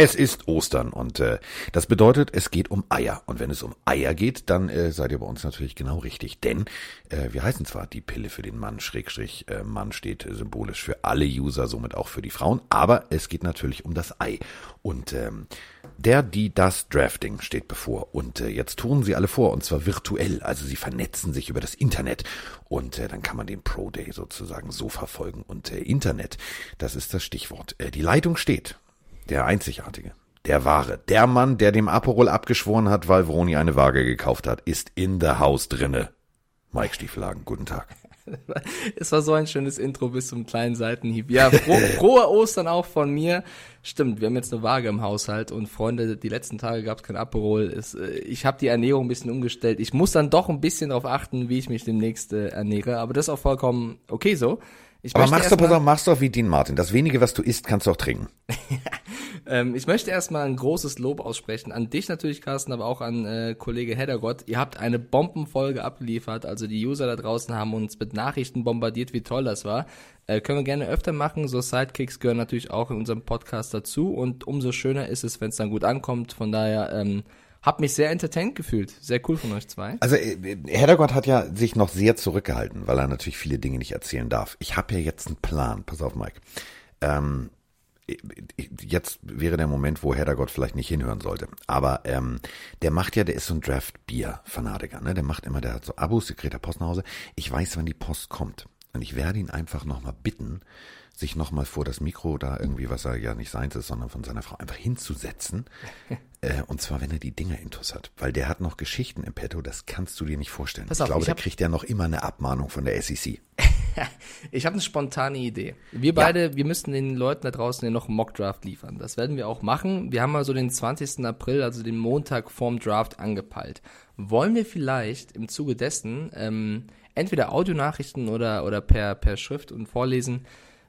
Es ist Ostern und äh, das bedeutet, es geht um Eier. Und wenn es um Eier geht, dann äh, seid ihr bei uns natürlich genau richtig. Denn äh, wir heißen zwar die Pille für den Mann, Schrägstrich, äh, Mann steht symbolisch für alle User, somit auch für die Frauen, aber es geht natürlich um das Ei. Und ähm, der, die, das Drafting steht bevor. Und äh, jetzt tun sie alle vor, und zwar virtuell. Also sie vernetzen sich über das Internet. Und äh, dann kann man den Pro Day sozusagen so verfolgen. Und äh, Internet, das ist das Stichwort. Äh, die Leitung steht. Der Einzigartige. Der Wahre. Der Mann, der dem Aperol abgeschworen hat, weil Vroni eine Waage gekauft hat, ist in der Haus drinne. Mike Stiefelagen, guten Tag. Es war so ein schönes Intro bis zum kleinen Seitenhieb. Ja, froh, frohe Ostern auch von mir. Stimmt, wir haben jetzt eine Waage im Haushalt und Freunde, die letzten Tage gab es kein Aperol. Es, äh, ich habe die Ernährung ein bisschen umgestellt. Ich muss dann doch ein bisschen darauf achten, wie ich mich demnächst äh, ernähre. Aber das ist auch vollkommen okay so. Ich Aber machst du, pass auf, machst du wie Dean Martin. Das wenige, was du isst, kannst du auch trinken. ähm, ich möchte erstmal ein großes Lob aussprechen. An dich natürlich, Carsten, aber auch an äh, Kollege Heddergott. Ihr habt eine Bombenfolge abgeliefert. Also die User da draußen haben uns mit Nachrichten bombardiert, wie toll das war. Äh, können wir gerne öfter machen. So Sidekicks gehören natürlich auch in unserem Podcast dazu. Und umso schöner ist es, wenn es dann gut ankommt. Von daher, ähm, hab mich sehr entertained gefühlt. Sehr cool von euch zwei. Also äh, Heddergott hat ja sich noch sehr zurückgehalten, weil er natürlich viele Dinge nicht erzählen darf. Ich habe ja jetzt einen Plan. Pass auf, Mike. Ähm, jetzt wäre der Moment, wo Heddergott vielleicht nicht hinhören sollte. Aber ähm, der macht ja, der ist so ein Draft-Bier-Fanatiker. Ne? Der macht immer, der hat so Abos, der kriegt der Post nach Hause. Ich weiß, wann die Post kommt. Und ich werde ihn einfach nochmal bitten, sich nochmal vor das Mikro da irgendwie, was er ja nicht seins ist, sondern von seiner Frau einfach hinzusetzen. äh, und zwar, wenn er die Dinger intus hat. Weil der hat noch Geschichten im Petto, das kannst du dir nicht vorstellen. Pass ich auf, glaube, ich der kriegt ja noch immer eine Abmahnung von der SEC. ich habe eine spontane Idee. Wir beide, ja. wir müssten den Leuten da draußen ja noch einen Mockdraft liefern. Das werden wir auch machen. Wir haben mal so den 20. April, also den Montag vorm Draft angepeilt. Wollen wir vielleicht im Zuge dessen ähm, entweder Audionachrichten oder, oder per, per Schrift und vorlesen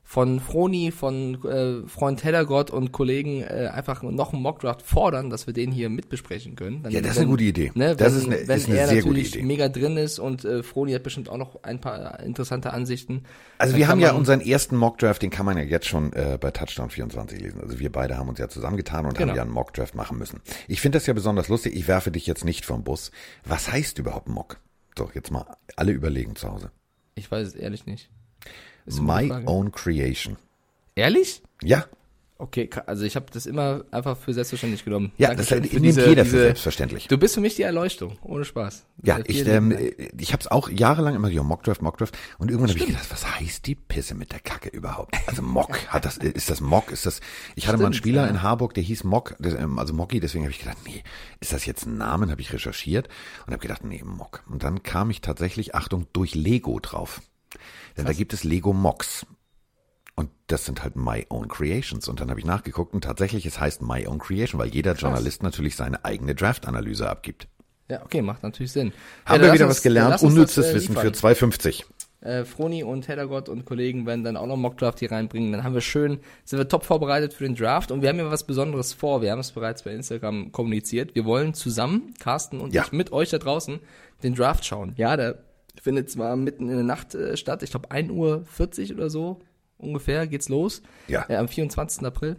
von Froni, von äh, Freund Heddergott und Kollegen äh, einfach noch einen Mockdraft fordern, dass wir den hier mitbesprechen können. Dann, ja, das ist eine gute Idee. Ne, das wenn, ist eine, wenn ist eine er sehr natürlich gute Idee. mega drin ist und äh, Froni hat bestimmt auch noch ein paar interessante Ansichten. Also wir haben ja unseren ersten Mockdraft, den kann man ja jetzt schon äh, bei Touchdown 24 lesen. Also wir beide haben uns ja zusammengetan und genau. haben ja einen Mockdraft machen müssen. Ich finde das ja besonders lustig. Ich werfe dich jetzt nicht vom Bus. Was heißt überhaupt Mock? So, jetzt mal alle überlegen zu Hause. Ich weiß es ehrlich nicht. My own creation. Ehrlich? Ja. Okay, also ich habe das immer einfach für selbstverständlich genommen. Ja, Danke das nimmt diese, jeder diese, für selbstverständlich. Du bist für mich die Erleuchtung, ohne Spaß. Ja, ich, ähm, ich habe es auch jahrelang immer so Mockdraft, Mockdraft und irgendwann habe ich gedacht, was heißt die Pisse mit der Kacke überhaupt? Also Mock, hat das ist das Mock, ist das Ich hatte Stimmt, mal einen Spieler ja. in Harburg, der hieß Mock, ähm, also Mocky, deswegen habe ich gedacht, nee, ist das jetzt ein Name, habe ich recherchiert und habe gedacht, nee, Mock. Und dann kam ich tatsächlich Achtung durch Lego drauf. Denn Krass. da gibt es Lego Mocks und das sind halt My Own Creations. Und dann habe ich nachgeguckt und tatsächlich, es heißt My Own Creation, weil jeder Krass. Journalist natürlich seine eigene Draft-Analyse abgibt. Ja, okay, macht natürlich Sinn. Haben ja, wir wieder uns, was gelernt, unnützes das, äh, Wissen für 2,50. Äh, Froni und Heddergott und Kollegen werden dann auch noch Mockdraft hier reinbringen. Dann haben wir schön, sind wir top vorbereitet für den Draft und wir haben ja was Besonderes vor. Wir haben es bereits bei Instagram kommuniziert. Wir wollen zusammen, Carsten und ja. ich, mit euch da draußen den Draft schauen. Ja, der findet zwar mitten in der Nacht äh, statt, ich glaube 1.40 Uhr oder so ungefähr geht's los. Ja. Äh, am 24. April.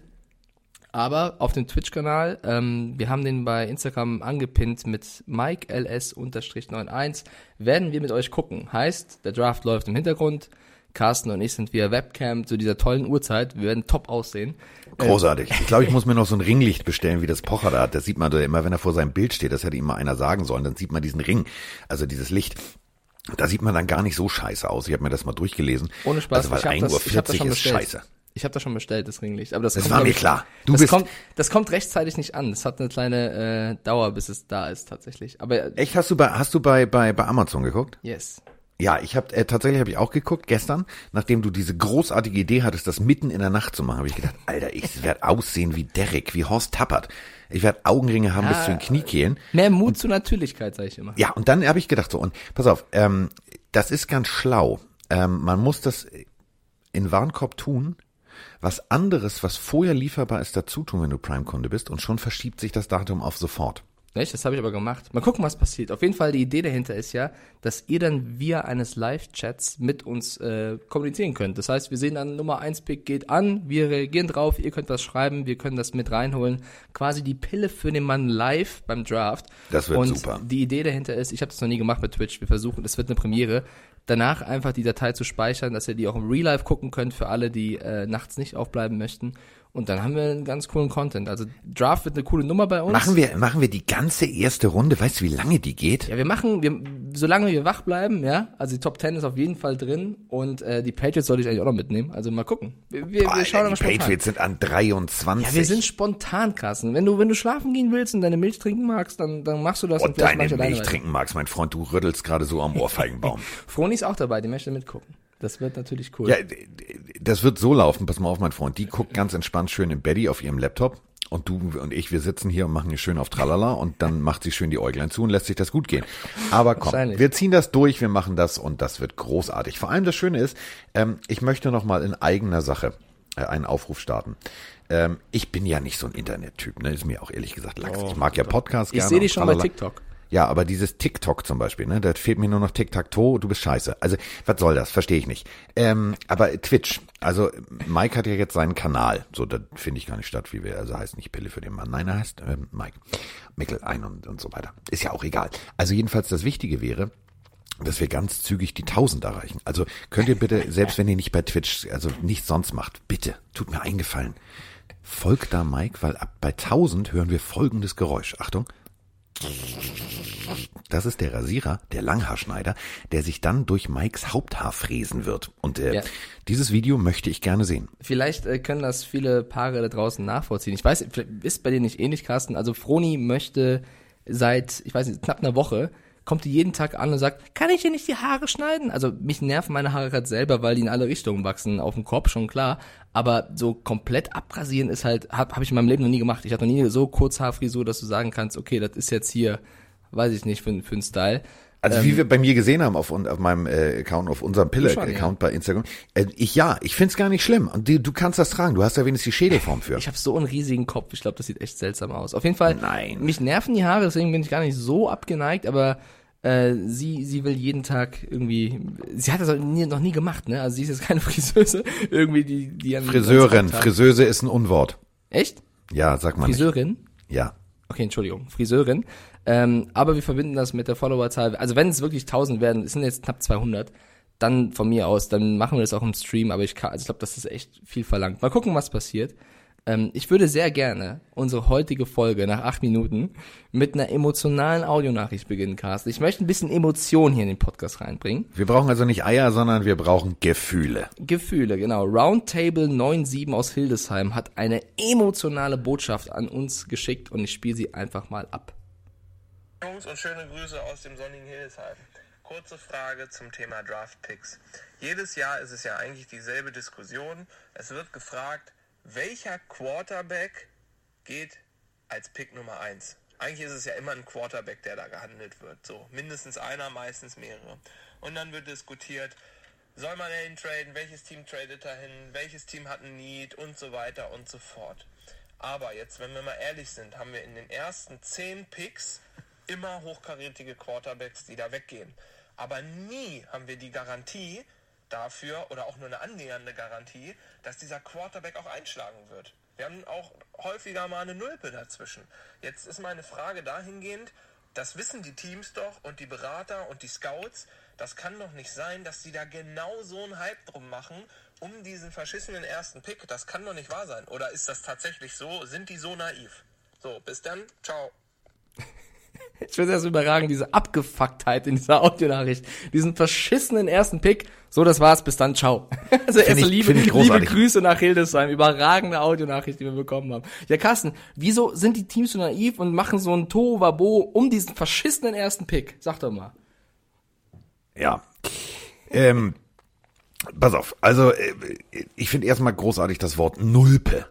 Aber auf dem Twitch-Kanal, ähm, wir haben den bei Instagram angepinnt mit MikeLS-91, werden wir mit euch gucken. Heißt, der Draft läuft im Hintergrund. Carsten und ich sind via Webcam zu dieser tollen Uhrzeit. Wir werden top aussehen. Großartig. Ich glaube, ich muss mir noch so ein Ringlicht bestellen, wie das Pocher da hat. Das sieht man immer, wenn er vor seinem Bild steht. Das hätte ihm mal einer sagen sollen. Dann sieht man diesen Ring, also dieses Licht. Da sieht man dann gar nicht so scheiße aus. Ich habe mir das mal durchgelesen. Ohne Spaß. Also, weil 1 Uhr 40 ist scheiße. Ich habe das schon bestellt, das Ringlicht. Aber das, das kommt, war mir klar. Du das bist kommt, das kommt rechtzeitig nicht an. Das hat eine kleine äh, Dauer, bis es da ist tatsächlich. Aber echt hast du bei hast du bei bei bei Amazon geguckt? Yes. Ja, ich habe äh, tatsächlich habe ich auch geguckt gestern, nachdem du diese großartige Idee hattest, das mitten in der Nacht zu machen, habe ich gedacht, Alter, ich werde aussehen wie Derek, wie Horst Tappert. Ich werde Augenringe haben ja, bis zu den Kniekehlen. Mehr Mut und, zur Natürlichkeit, sage ich immer. Ja, und dann habe ich gedacht so und pass auf, ähm, das ist ganz schlau. Ähm, man muss das in Warenkorb tun, was anderes, was vorher lieferbar ist, dazu tun, wenn du Prime-Kunde bist und schon verschiebt sich das Datum auf sofort. Nicht? Das habe ich aber gemacht. Mal gucken, was passiert. Auf jeden Fall, die Idee dahinter ist ja, dass ihr dann via eines Live-Chats mit uns äh, kommunizieren könnt. Das heißt, wir sehen dann Nummer 1 Pick geht an, wir reagieren drauf, ihr könnt was schreiben, wir können das mit reinholen. Quasi die Pille für den Mann live beim Draft. Das wird Und super. die Idee dahinter ist, ich habe das noch nie gemacht mit Twitch, wir versuchen, das wird eine Premiere, danach einfach die Datei zu speichern, dass ihr die auch im Real Life gucken könnt für alle, die äh, nachts nicht aufbleiben möchten. Und dann haben wir einen ganz coolen Content. Also Draft wird eine coole Nummer bei uns. Machen wir, machen wir die ganze erste Runde. Weißt du, wie lange die geht? Ja, wir machen, wir, solange wir wach bleiben, ja, also die Top 10 ist auf jeden Fall drin und äh, die Patriots sollte ich eigentlich auch noch mitnehmen. Also mal gucken. Wir, wir, wir schauen Alter, mal die spontan. Patriots sind an 23. Ja, wir sind spontan, Carsten. Wenn du, wenn du schlafen gehen willst und deine Milch trinken magst, dann, dann machst du das und vielleicht deine Milch trinken magst, mein Freund, du rüttelst gerade so am Ohrfeigenbaum. Froni ist auch dabei, die möchte mitgucken. Das wird natürlich cool. ja, das wird so laufen, pass mal auf, mein Freund. Die guckt ganz entspannt schön im Betty auf ihrem Laptop. Und du und ich, wir sitzen hier und machen hier schön auf Tralala und dann macht sie schön die Äuglein zu und lässt sich das gut gehen. Aber komm, wir ziehen das durch, wir machen das und das wird großartig. Vor allem das Schöne ist, ähm, ich möchte noch mal in eigener Sache äh, einen Aufruf starten. Ähm, ich bin ja nicht so ein Internettyp, ne? Ist mir auch ehrlich gesagt lax. ich mag ja Podcasts Oh, ich gerne. sehe und dich schon bei. TikTok. Ja, aber dieses TikTok zum Beispiel, ne, da fehlt mir nur noch Tic-Tac-Toe, du bist scheiße. Also, was soll das? Verstehe ich nicht. Ähm, aber Twitch, also Mike hat ja jetzt seinen Kanal. So, das finde ich gar nicht statt, wie wir, also heißt nicht Pille für den Mann. Nein, er heißt ähm, Mike. Mickel ein und, und so weiter. Ist ja auch egal. Also jedenfalls das Wichtige wäre, dass wir ganz zügig die 1000 erreichen. Also könnt ihr bitte, selbst wenn ihr nicht bei Twitch, also nichts sonst macht, bitte, tut mir eingefallen. Folgt da Mike, weil ab bei 1000 hören wir folgendes Geräusch. Achtung. Das ist der Rasierer, der Langhaarschneider, der sich dann durch Mikes Haupthaar fräsen wird. Und äh, Ja. dieses Video möchte ich gerne sehen. Vielleicht äh, können das viele Paare da draußen nachvollziehen. Ich weiß, ist bei denen nicht ähnlich, Carsten. Also Froni möchte seit, ich weiß nicht, knapp einer Woche, kommt die jeden Tag an und sagt, kann ich hier nicht die Haare schneiden? Also mich nerven meine Haare gerade selber, weil die in alle Richtungen wachsen, auf dem Kopf, schon klar. Aber so komplett abrasieren ist halt, habe hab ich in meinem Leben noch nie gemacht. Ich hatte noch nie so Kurzhaarfrisur, dass du sagen kannst, okay, das ist jetzt hier, weiß ich nicht, für, für einen Style. Also wie wir bei mir gesehen haben auf, auf meinem äh, Account, auf unserem schon, Pille-Account bei Instagram, äh, ich ja, ich find's gar nicht schlimm. Und du, du kannst das tragen, du hast ja wenigstens die Schädelform für. Ich habe so einen riesigen Kopf, ich glaube, das sieht echt seltsam aus. Auf jeden Fall, Nein. mich nerven die Haare, deswegen bin ich gar nicht so abgeneigt, aber äh, sie, sie will jeden Tag irgendwie, sie hat das nie, noch nie gemacht, ne? Also sie ist jetzt keine Friseuse, irgendwie die, die Friseurin, Friseuse ist ein Unwort. Echt? Ja, sag mal nicht. Friseurin? Ja. Okay, Entschuldigung, Friseurin. Ähm, aber wir verbinden das mit der Followerzahl. Also wenn es wirklich 1000 werden, es sind jetzt knapp 200, dann von mir aus, dann machen wir das auch im Stream. Aber ich kann, also ich glaube, das ist echt viel verlangt. Mal gucken, was passiert. Ähm, ich würde sehr gerne unsere heutige Folge nach acht Minuten mit einer emotionalen Audionachricht beginnen, Carsten. Ich möchte ein bisschen Emotion hier in den Podcast reinbringen. Wir brauchen also nicht Eier, sondern wir brauchen Gefühle. Gefühle, genau. Roundtable 97 aus Hildesheim hat eine emotionale Botschaft an uns geschickt und ich spiele sie einfach mal ab. Jungs und schöne Grüße aus dem sonnigen Hildesheim. Kurze Frage zum Thema Draft Picks. Jedes Jahr ist es ja eigentlich dieselbe Diskussion. Es wird gefragt, welcher Quarterback geht als Pick Nummer 1? Eigentlich ist es ja immer ein Quarterback, der da gehandelt wird. So, mindestens einer, meistens mehrere. Und dann wird diskutiert, soll man dahin traden, welches Team tradet dahin, welches Team hat einen Need und so weiter und so fort. Aber jetzt, wenn wir mal ehrlich sind, haben wir in den ersten 10 Picks immer hochkarätige Quarterbacks, die da weggehen. Aber nie haben wir die Garantie dafür oder auch nur eine annähernde Garantie, dass dieser Quarterback auch einschlagen wird. Wir haben auch häufiger mal eine Nulpe dazwischen. Jetzt ist meine Frage dahingehend, das wissen die Teams doch und die Berater und die Scouts. Das kann doch nicht sein, dass die da genau so einen Hype drum machen, um diesen verschissenen ersten Pick. Das kann doch nicht wahr sein. Oder ist das tatsächlich so? Sind die so naiv? So, bis dann. Ciao. Ich finde das überragend, diese Abgefucktheit in dieser Audionachricht. Diesen verschissenen ersten Pick. So, das war's, bis dann, ciao. Also erste liebe, liebe. Grüße nach Hildesheim. Überragende Audionachricht, die wir bekommen haben. Ja, Carsten, wieso sind die Teams so naiv und machen so ein Tohuwabo um diesen verschissenen ersten Pick? Sag doch mal. Ja. Ähm, pass auf, also äh, ich finde erstmal großartig das Wort Nulpe.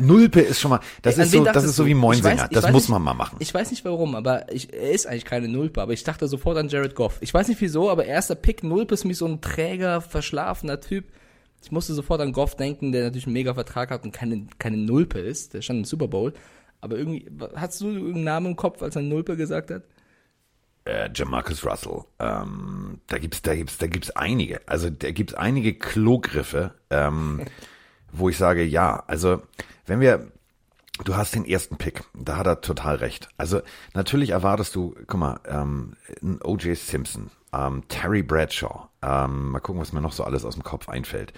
Nulpe ist schon mal, das An ist so, das ist so wie Moinsinger. weiß- das muss nicht- man mal machen. Ich weiß nicht warum, aber ich, er ist eigentlich keine Nulpe, aber ich dachte sofort an Jared Goff. Ich weiß nicht wieso, aber erster Pick Nulpe ist mich so ein träger, verschlafener Typ. Ich musste sofort an Goff denken, der natürlich einen mega Vertrag hat und keine, keine Nulpe ist. Der stand im Super Bowl. Aber irgendwie, hast du irgendeinen Namen im Kopf, als er Nulpe gesagt hat? Äh, Jamarcus Russell. Ähm, da gibt's, da gibt's, da gibt's einige. Also da gibt's einige Klogriffe, ähm, wo ich sage, ja. Also wenn wir, du hast den ersten Pick, da hat er total recht. Also natürlich erwartest du, guck mal, ähm, ein O.J. Simpson, ähm, Terry Bradshaw. Ähm, mal gucken, was mir noch so alles aus dem Kopf einfällt.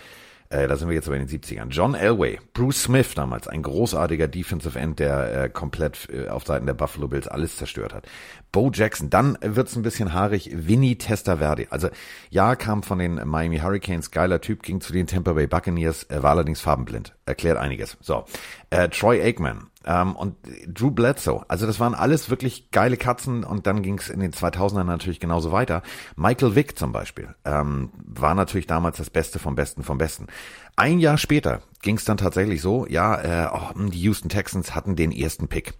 Äh, da sind wir jetzt aber in den 70ern. John Elway, Bruce Smith damals, ein großartiger Defensive End, der äh, komplett äh, auf Seiten der Buffalo Bills alles zerstört hat. Bo Jackson, dann wird's ein bisschen haarig, Vinny Testaverde. Also ja, kam von den Miami Hurricanes, geiler Typ, ging zu den Tampa Bay Buccaneers, äh, war allerdings farbenblind. Erklärt einiges. So, äh, Troy Aikman, ähm, und Drew Bledsoe. Also das waren alles wirklich geile Katzen und dann ging es in den 2000ern natürlich genauso weiter. Michael Vick zum Beispiel ähm, war natürlich damals das Beste vom Besten vom Besten. Ein Jahr später ging es dann tatsächlich so, ja, äh, oh, die Houston Texans hatten den ersten Pick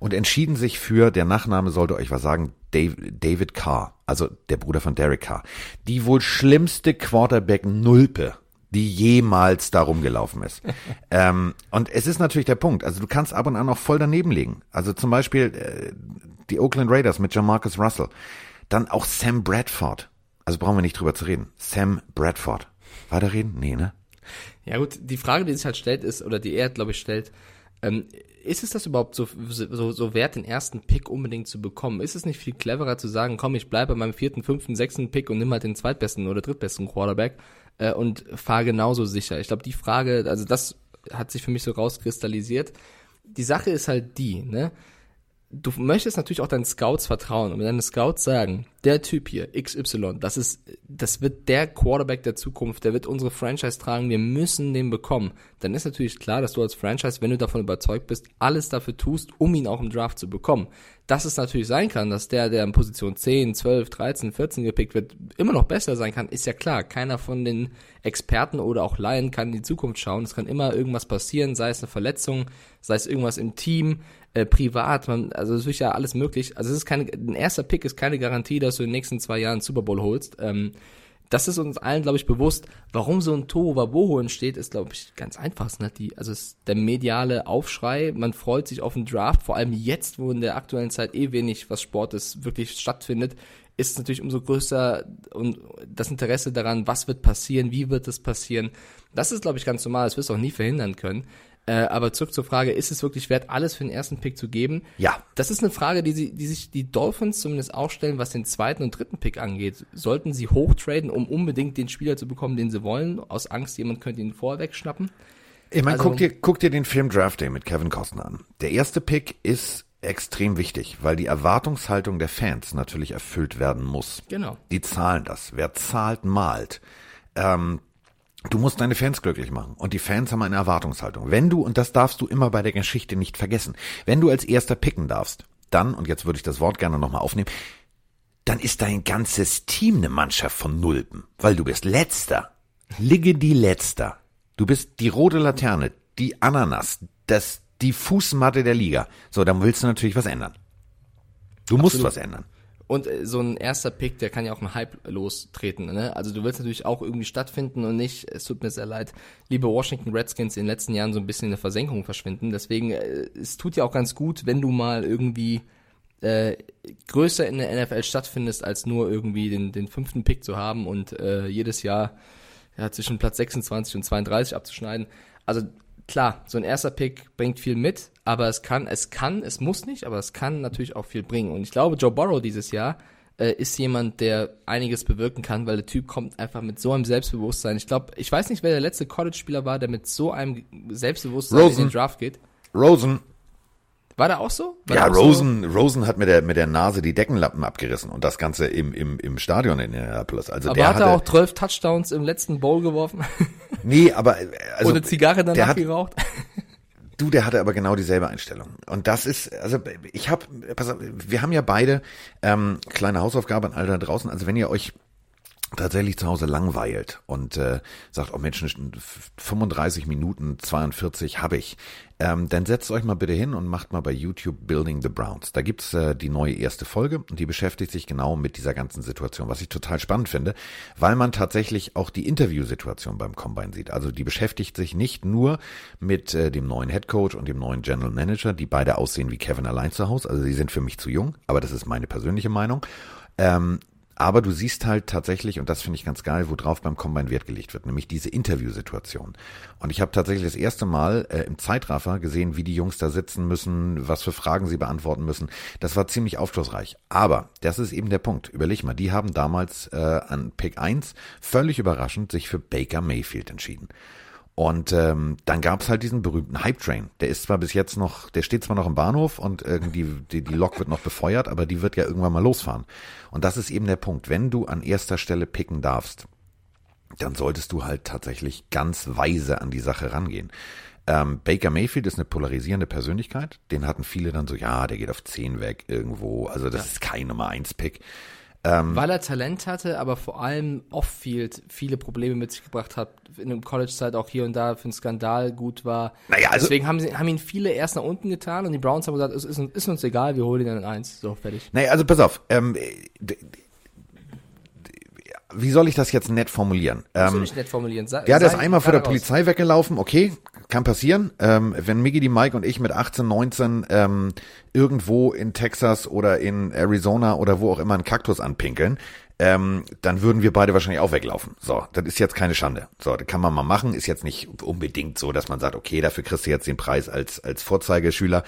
und entschieden sich für, der Nachname sollte euch was sagen, Dave, David Carr, also der Bruder von Derek Carr. Die wohl schlimmste Quarterback-Nulpe die jemals darum gelaufen ist. ähm, und es ist natürlich der Punkt. Also du kannst ab und an auch voll daneben liegen. Also zum Beispiel äh, die Oakland Raiders mit Jamarcus Russell. Dann auch Sam Bradford. Also brauchen wir nicht drüber zu reden. Sam Bradford. Weiterreden? Nee, ne? Ja gut, die Frage, die sich halt stellt, ist, oder die er, glaube ich, stellt, ähm, ist es das überhaupt so, so, so wert, den ersten Pick unbedingt zu bekommen? Ist es nicht viel cleverer zu sagen, komm, ich bleibe bei meinem vierten, fünften, sechsten Pick und nimm halt den zweitbesten oder drittbesten Quarterback äh, und fahr genauso sicher? Ich glaube, die Frage, also das hat sich für mich so rauskristallisiert. Die Sache ist halt die, ne? Du möchtest natürlich auch deinen Scouts vertrauen und wenn deine Scouts sagen, der Typ hier, XY, das ist, das wird der Quarterback der Zukunft, der wird unsere Franchise tragen, wir müssen den bekommen, dann ist natürlich klar, dass du als Franchise, wenn du davon überzeugt bist, alles dafür tust, um ihn auch im Draft zu bekommen. Dass es natürlich sein kann, dass der, der in Position 10, 12, 13, 14 gepickt wird, immer noch besser sein kann, ist ja klar. Keiner von den Experten oder auch Laien kann in die Zukunft schauen. Es kann immer irgendwas passieren, sei es eine Verletzung, sei es irgendwas im Team, äh, privat, man, also es ist ja alles möglich. Also es ist keine, ein erster Pick ist keine Garantie, dass du in den nächsten zwei Jahren Super Bowl holst. Ähm, das ist uns allen, glaube ich, bewusst. Warum so ein Tohuwabohu entsteht, ist, glaube ich, ganz einfach. Ne? Die, also es ist der mediale Aufschrei. Man freut sich auf den Draft, vor allem jetzt, wo in der aktuellen Zeit eh wenig, was Sport ist, wirklich stattfindet, ist natürlich umso größer und das Interesse daran, was wird passieren, wie wird es passieren. Das ist, glaube ich, ganz normal. Das wirst du auch nie verhindern können. Äh, aber zurück zur Frage, ist es wirklich wert, alles für den ersten Pick zu geben? Ja. Das ist eine Frage, die, sie, die sich die Dolphins zumindest auch stellen, was den zweiten und dritten Pick angeht. Sollten sie hochtraden, um unbedingt den Spieler zu bekommen, den sie wollen, aus Angst, jemand könnte ihn vorweg schnappen? Ich meine, also, guck, dir, guck dir den Film Draft Day mit Kevin Costner an. Der erste Pick ist extrem wichtig, weil die Erwartungshaltung der Fans natürlich erfüllt werden muss. Genau. Die zahlen das. Wer zahlt, malt. Ähm, Du musst deine Fans glücklich machen. Und die Fans haben eine Erwartungshaltung. Wenn du, und das darfst du immer bei der Geschichte nicht vergessen, wenn du als erster picken darfst, dann, und jetzt würde ich das Wort gerne nochmal aufnehmen, dann ist dein ganzes Team eine Mannschaft von Nulpen, weil du bist letzter. Ligge die letzter. Du bist die rote Laterne, die Ananas, das, die Fußmatte der Liga. So, dann willst du natürlich was ändern. Du Absolut. musst was ändern. Und äh, so ein erster Pick, der kann ja auch einen Hype lostreten. Ne? Also du willst natürlich auch irgendwie stattfinden und nicht, es tut mir sehr leid, liebe Washington Redskins in den letzten Jahren so ein bisschen in der Versenkung verschwinden. Deswegen, äh, es tut ja auch ganz gut, wenn du mal irgendwie äh, größer in der NFL stattfindest, als nur irgendwie den, den fünften Pick zu haben und äh, jedes Jahr ja, zwischen Platz 26 und 32 abzuschneiden. Also klar, so ein erster Pick bringt viel mit, aber es kann, es kann, es muss nicht, aber es kann natürlich auch viel bringen. Und ich glaube, Joe Burrow dieses Jahr äh, ist jemand, der einiges bewirken kann, weil der Typ kommt einfach mit so einem Selbstbewusstsein. Ich glaube, ich weiß nicht, wer der letzte College-Spieler war, der mit so einem Selbstbewusstsein Rosen. in den Draft geht. Rosen. War der auch so? War ja, auch Rosen, so? Rosen hat mit der, mit der Nase die Deckenlappen abgerissen und das Ganze im, im, im Stadion in Indianapolis. Also aber der hat hatte, er auch 12 Touchdowns im letzten Bowl geworfen? Nee, aber, also. Ohne Zigarre danach hat, geraucht? Du, der hatte aber genau dieselbe Einstellung. Und das ist, also ich habe, pass auf, wir haben ja beide ähm, kleine Hausaufgabe an alle da draußen. Also wenn ihr euch tatsächlich zu Hause langweilt und äh, sagt, oh Mensch, 35 Minuten 42 habe ich, ähm, dann setzt euch mal bitte hin und macht mal bei YouTube Building the Browns. Da gibt's äh, die neue erste Folge und die beschäftigt sich genau mit dieser ganzen Situation, was ich total spannend finde, weil man tatsächlich auch die Interviewsituation beim Combine sieht. Also die beschäftigt sich nicht nur mit äh, dem neuen Head Coach und dem neuen General Manager, die beide aussehen wie Kevin allein zu Hause. Also sie sind für mich zu jung, aber das ist meine persönliche Meinung. Ähm, aber du siehst halt tatsächlich, und das finde ich ganz geil, worauf beim Combine Wert gelegt wird, nämlich diese Interviewsituation. Und ich habe tatsächlich das erste Mal äh, im Zeitraffer gesehen, wie die Jungs da sitzen müssen, was für Fragen sie beantworten müssen. Das war ziemlich aufschlussreich. Aber das ist eben der Punkt. Überleg mal, die haben damals äh, an Pick 1 völlig überraschend sich für Baker Mayfield entschieden. Und ähm, dann gab's halt diesen berühmten Hype Train. Der ist zwar bis jetzt noch, der steht zwar noch im Bahnhof und irgendwie die, die Lok wird noch befeuert, aber die wird ja irgendwann mal losfahren. Und das ist eben der Punkt. Wenn du an erster Stelle picken darfst, dann solltest du halt tatsächlich ganz weise an die Sache rangehen. Ähm, Baker Mayfield ist eine polarisierende Persönlichkeit. Den hatten viele dann so, ja, der geht auf 10 weg irgendwo. Also das ja. ist kein Nummer 1 Pick. Ähm, Weil er Talent hatte, aber vor allem Off-Field viele Probleme mit sich gebracht hat. In der College-Zeit auch hier und da für einen Skandal gut war. Naja, also, Deswegen haben, sie, haben ihn viele erst nach unten getan und die Browns haben gesagt, es ist, ist uns egal, wir holen ihn dann in eins. So, fertig. Naja, also pass auf. Ähm, wie soll ich das jetzt nett formulieren? Ähm, ich nett formulieren? Ja, der ist einmal vor der Polizei weggelaufen, okay, kann passieren. Ähm, wenn Miggy, die Mike und ich mit 18, 19 ähm, irgendwo in Texas oder in Arizona oder wo auch immer einen Kaktus anpinkeln, ähm, dann würden wir beide wahrscheinlich auch weglaufen. So, das ist jetzt keine Schande. So, das kann man mal machen. Ist jetzt nicht unbedingt so, dass man sagt, okay, dafür kriegst du jetzt den Preis als, als Vorzeigeschüler.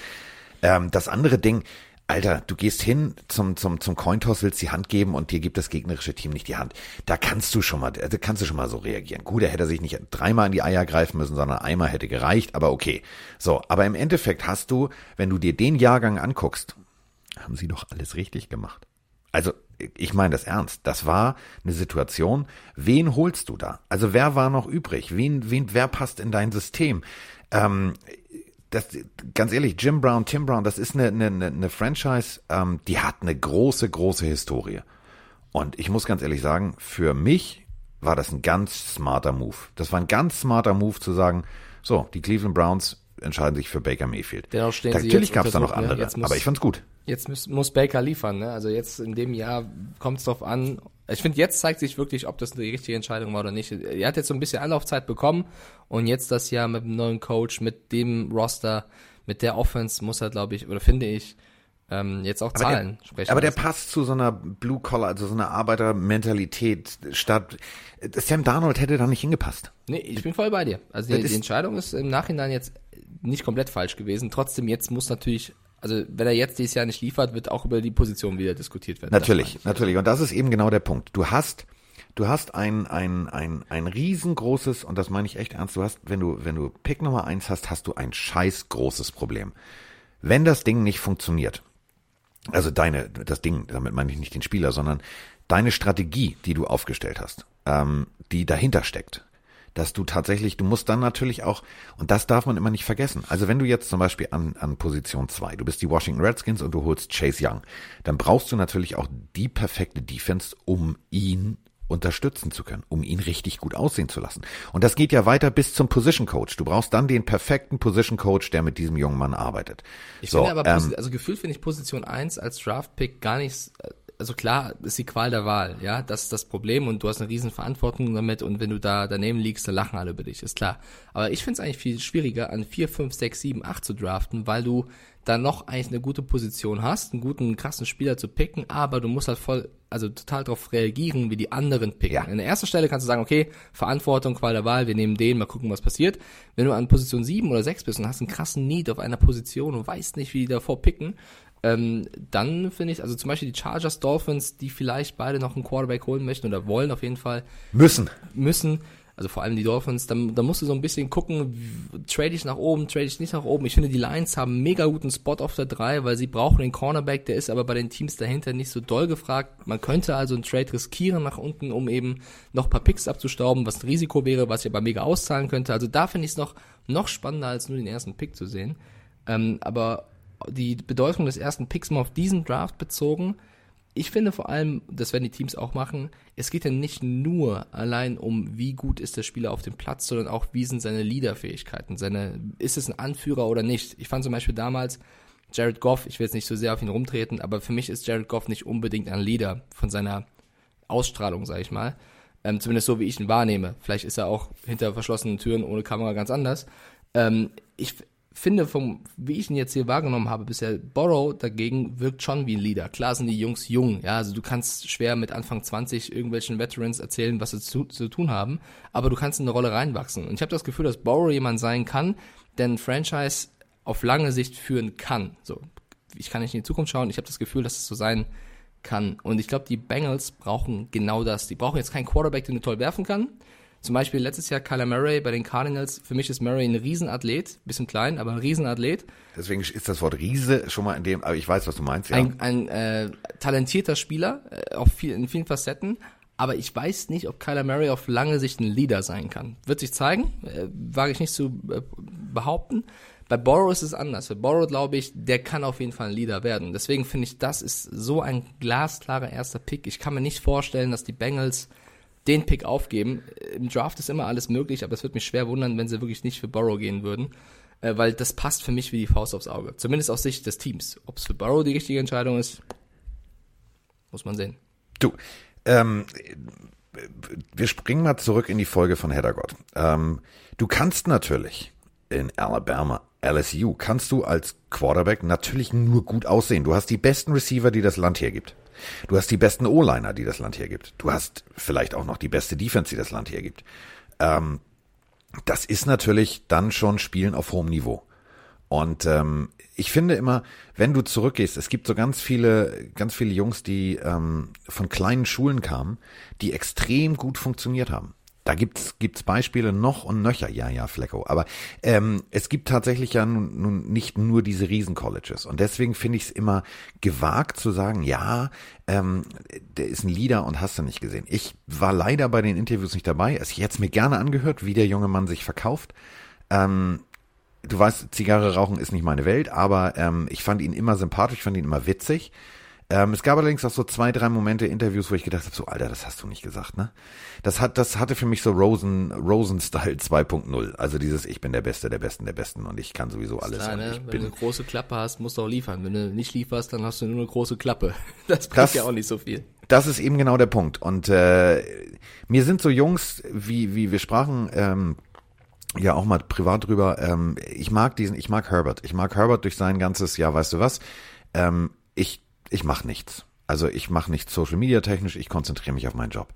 Ähm, das andere Ding, Alter, du gehst hin zum, zum, zum Cointoss, willst die Hand geben und dir gibt das gegnerische Team nicht die Hand. Da kannst du schon mal, da kannst du schon mal so reagieren. Gut, er hätte sich nicht dreimal in die Eier greifen müssen, sondern einmal hätte gereicht, aber okay. So, aber im Endeffekt hast du, wenn du dir den Jahrgang anguckst, haben sie doch alles richtig gemacht. Also, ich meine das ernst. Das war eine Situation. Wen holst du da? Also, wer war noch übrig? Wen, wen, wer passt in dein System? Ähm, das, ganz ehrlich, Jim Brown, Tim Brown, das ist eine, eine, eine Franchise, ähm, die hat eine große, große Historie. Und ich muss ganz ehrlich sagen, für mich war das ein ganz smarter Move. Das war ein ganz smarter Move zu sagen, so, die Cleveland Browns entscheiden sich für Baker Mayfield. Dennoch stehen Natürlich gab es da noch andere, ja, muss, aber ich fand's gut. Jetzt muss, muss Baker liefern, ne? Also jetzt in dem Jahr kommt es drauf an. Ich finde, jetzt zeigt sich wirklich, ob das die richtige Entscheidung war oder nicht. Er hat jetzt so ein bisschen Anlaufzeit bekommen und jetzt das Jahr mit dem neuen Coach, mit dem Roster, mit der Offense muss er, glaube ich, oder finde ich, ähm, jetzt auch Zahlen aber sprechen. Aber der passt zu so einer Blue Collar, also so einer Arbeitermentalität statt. Sam Darnold hätte da nicht hingepasst. Nee, ich bin voll bei dir. Also die, die Entscheidung ist im Nachhinein jetzt nicht komplett falsch gewesen. Trotzdem, jetzt muss natürlich also wenn er jetzt dieses Jahr nicht liefert, wird auch über die Position wieder diskutiert werden. Natürlich, natürlich. Und das ist eben genau der Punkt. Du hast, du hast ein, ein, ein, ein riesengroßes, und das meine ich echt ernst, du hast, wenn du, wenn du Pick Nummer eins hast, hast du ein scheiß großes Problem. Wenn das Ding nicht funktioniert, also deine, das Ding, damit meine ich nicht den Spieler, sondern deine Strategie, die du aufgestellt hast, ähm, die dahinter steckt, dass du tatsächlich, du musst dann natürlich auch, und das darf man immer nicht vergessen. Also wenn du jetzt zum Beispiel an, an Position zwei, du bist die Washington Redskins und du holst Chase Young, dann brauchst du natürlich auch die perfekte Defense, um ihn unterstützen zu können, um ihn richtig gut aussehen zu lassen. Und das geht ja weiter bis zum Position Coach. Du brauchst dann den perfekten Position Coach, der mit diesem jungen Mann arbeitet. Ich so, finde aber, ähm, also gefühlt finde ich Position 1 als Draft Pick gar nicht also klar, ist die Qual der Wahl, ja, das ist das Problem und du hast eine riesen Verantwortung damit und wenn du da daneben liegst, dann lachen alle über dich, ist klar. Aber ich finde es eigentlich viel schwieriger, an 4, 5, 6, 7, 8 zu draften, weil du da noch eigentlich eine gute Position hast, einen guten, krassen Spieler zu picken, aber du musst halt voll, also total darauf reagieren, wie die anderen picken. Ja. In der ersten Stelle kannst du sagen, okay, Verantwortung, Qual der Wahl, wir nehmen den, mal gucken, was passiert. Wenn du an Position 7 oder 6 bist und hast einen krassen Need auf einer Position und weißt nicht, wie die davor picken, ähm, dann finde ich, also zum Beispiel die Chargers, Dolphins, die vielleicht beide noch einen Quarterback holen möchten oder wollen auf jeden Fall. Müssen. Müssen. Also vor allem die Dolphins, dann, dann musst du so ein bisschen gucken, trade ich nach oben, trade ich nicht nach oben. Ich finde, die Lions haben einen mega guten Spot auf der 3, weil sie brauchen den Cornerback, der ist aber bei den Teams dahinter nicht so doll gefragt. Man könnte also einen Trade riskieren nach unten, um eben noch ein paar Picks abzustauben, was ein Risiko wäre, was ich aber mega auszahlen könnte. Also da finde ich es noch, noch spannender, als nur den ersten Pick zu sehen. Ähm, aber die Bedeutung des ersten Picks mal auf diesen Draft bezogen, ich finde vor allem, das werden die Teams auch machen, es geht ja nicht nur allein um, wie gut ist der Spieler auf dem Platz, sondern auch, wie sind seine Leaderfähigkeiten, seine, ist es ein Anführer oder nicht. Ich fand zum Beispiel damals, Jared Goff, ich will jetzt nicht so sehr auf ihn rumtreten, aber für mich ist Jared Goff nicht unbedingt ein Leader von seiner Ausstrahlung, sag ich mal. Ähm, zumindest so, wie ich ihn wahrnehme. Vielleicht ist er auch hinter verschlossenen Türen ohne Kamera ganz anders. Ähm, ich finde, vom, wie ich ihn jetzt hier wahrgenommen habe bisher, Borrow dagegen wirkt schon wie ein Leader. Klar sind die Jungs jung, ja, also du kannst schwer mit Anfang 20 irgendwelchen Veterans erzählen, was sie zu, zu tun haben, aber du kannst in eine Rolle reinwachsen. Und ich habe das Gefühl, dass Borrow jemand sein kann, der ein Franchise auf lange Sicht führen kann. So, ich kann nicht in die Zukunft schauen, ich habe das Gefühl, dass es so sein kann. Und ich glaube, die Bengals brauchen genau das. Die brauchen jetzt keinen Quarterback, den du toll werfen kann. Zum Beispiel letztes Jahr Kyler Murray bei den Cardinals. Für mich ist Murray ein Riesenathlet, bisschen klein, aber ein Riesenathlet. Deswegen ist das Wort Riese schon mal in dem, aber ich weiß, was du meinst, ja. Ein, ein äh, talentierter Spieler, äh, auf viel, in vielen Facetten. Aber ich weiß nicht, ob Kyler Murray auf lange Sicht ein Leader sein kann. Wird sich zeigen, äh, wage ich nicht zu äh, behaupten. Bei Borrow ist es anders. Bei Borrow glaube ich, der kann auf jeden Fall ein Leader werden. Deswegen finde ich, das ist so ein glasklarer erster Pick. Ich kann mir nicht vorstellen, dass die Bengals den Pick aufgeben. Im Draft ist immer alles möglich, aber es wird mich schwer wundern, wenn sie wirklich nicht für Burrow gehen würden, äh, weil das passt für mich wie die Faust aufs Auge. Zumindest aus Sicht des Teams. Ob es für Burrow die richtige Entscheidung ist, muss man sehen. Du, ähm, wir springen mal zurück in die Folge von Heddergott. Ähm, du kannst natürlich in Alabama, LSU, kannst du als Quarterback natürlich nur gut aussehen. Du hast die besten Receiver, die das Land hergibt. Du hast die besten O-Liner, die das Land hergibt. Du hast vielleicht auch noch die beste Defense, die das Land hergibt. Ähm, das ist natürlich dann schon Spielen auf hohem Niveau. Und ähm, ich finde immer, wenn du zurückgehst, es gibt so ganz viele, ganz viele Jungs, die ähm, von kleinen Schulen kamen, die extrem gut funktioniert haben. Da gibt's gibt's Beispiele noch und nöcher, ja, ja, Flecko. Aber ähm, es gibt tatsächlich ja nun, nun nicht nur diese Riesen-Colleges. Und deswegen finde ich es immer gewagt zu sagen, ja, ähm, der ist ein Leader und hast du nicht gesehen. Ich war leider bei den Interviews nicht dabei. Es hätte mir gerne angehört, wie der junge Mann sich verkauft. Ähm, du weißt, Zigarre rauchen ist nicht meine Welt, aber ähm, ich fand ihn immer sympathisch, fand ihn immer witzig. Ähm, es gab allerdings auch so zwei, drei Momente Interviews, wo ich gedacht habe, so, Alter, das hast du nicht gesagt, ne? Das hat, das hatte für mich so Rosen, Rosen-Style 2.0. Also dieses, ich bin der Beste, der Besten, der Besten und ich kann sowieso alles. Klar, ne? ich Wenn bin, du eine große Klappe hast, musst du auch liefern. Wenn du nicht lieferst, dann hast du nur eine große Klappe. Das bringt Das- ja auch nicht so viel. das ist eben genau der Punkt. Und äh, mir sind so Jungs, wie, wie wir sprachen, ähm, ja auch mal privat drüber, ähm, ich mag diesen, ich mag Herbert. Ich mag Herbert durch sein ganzes, ja, weißt du was, ähm, ich, ich mache nichts. Also ich mache nichts Social Media technisch, ich konzentriere mich auf meinen Job.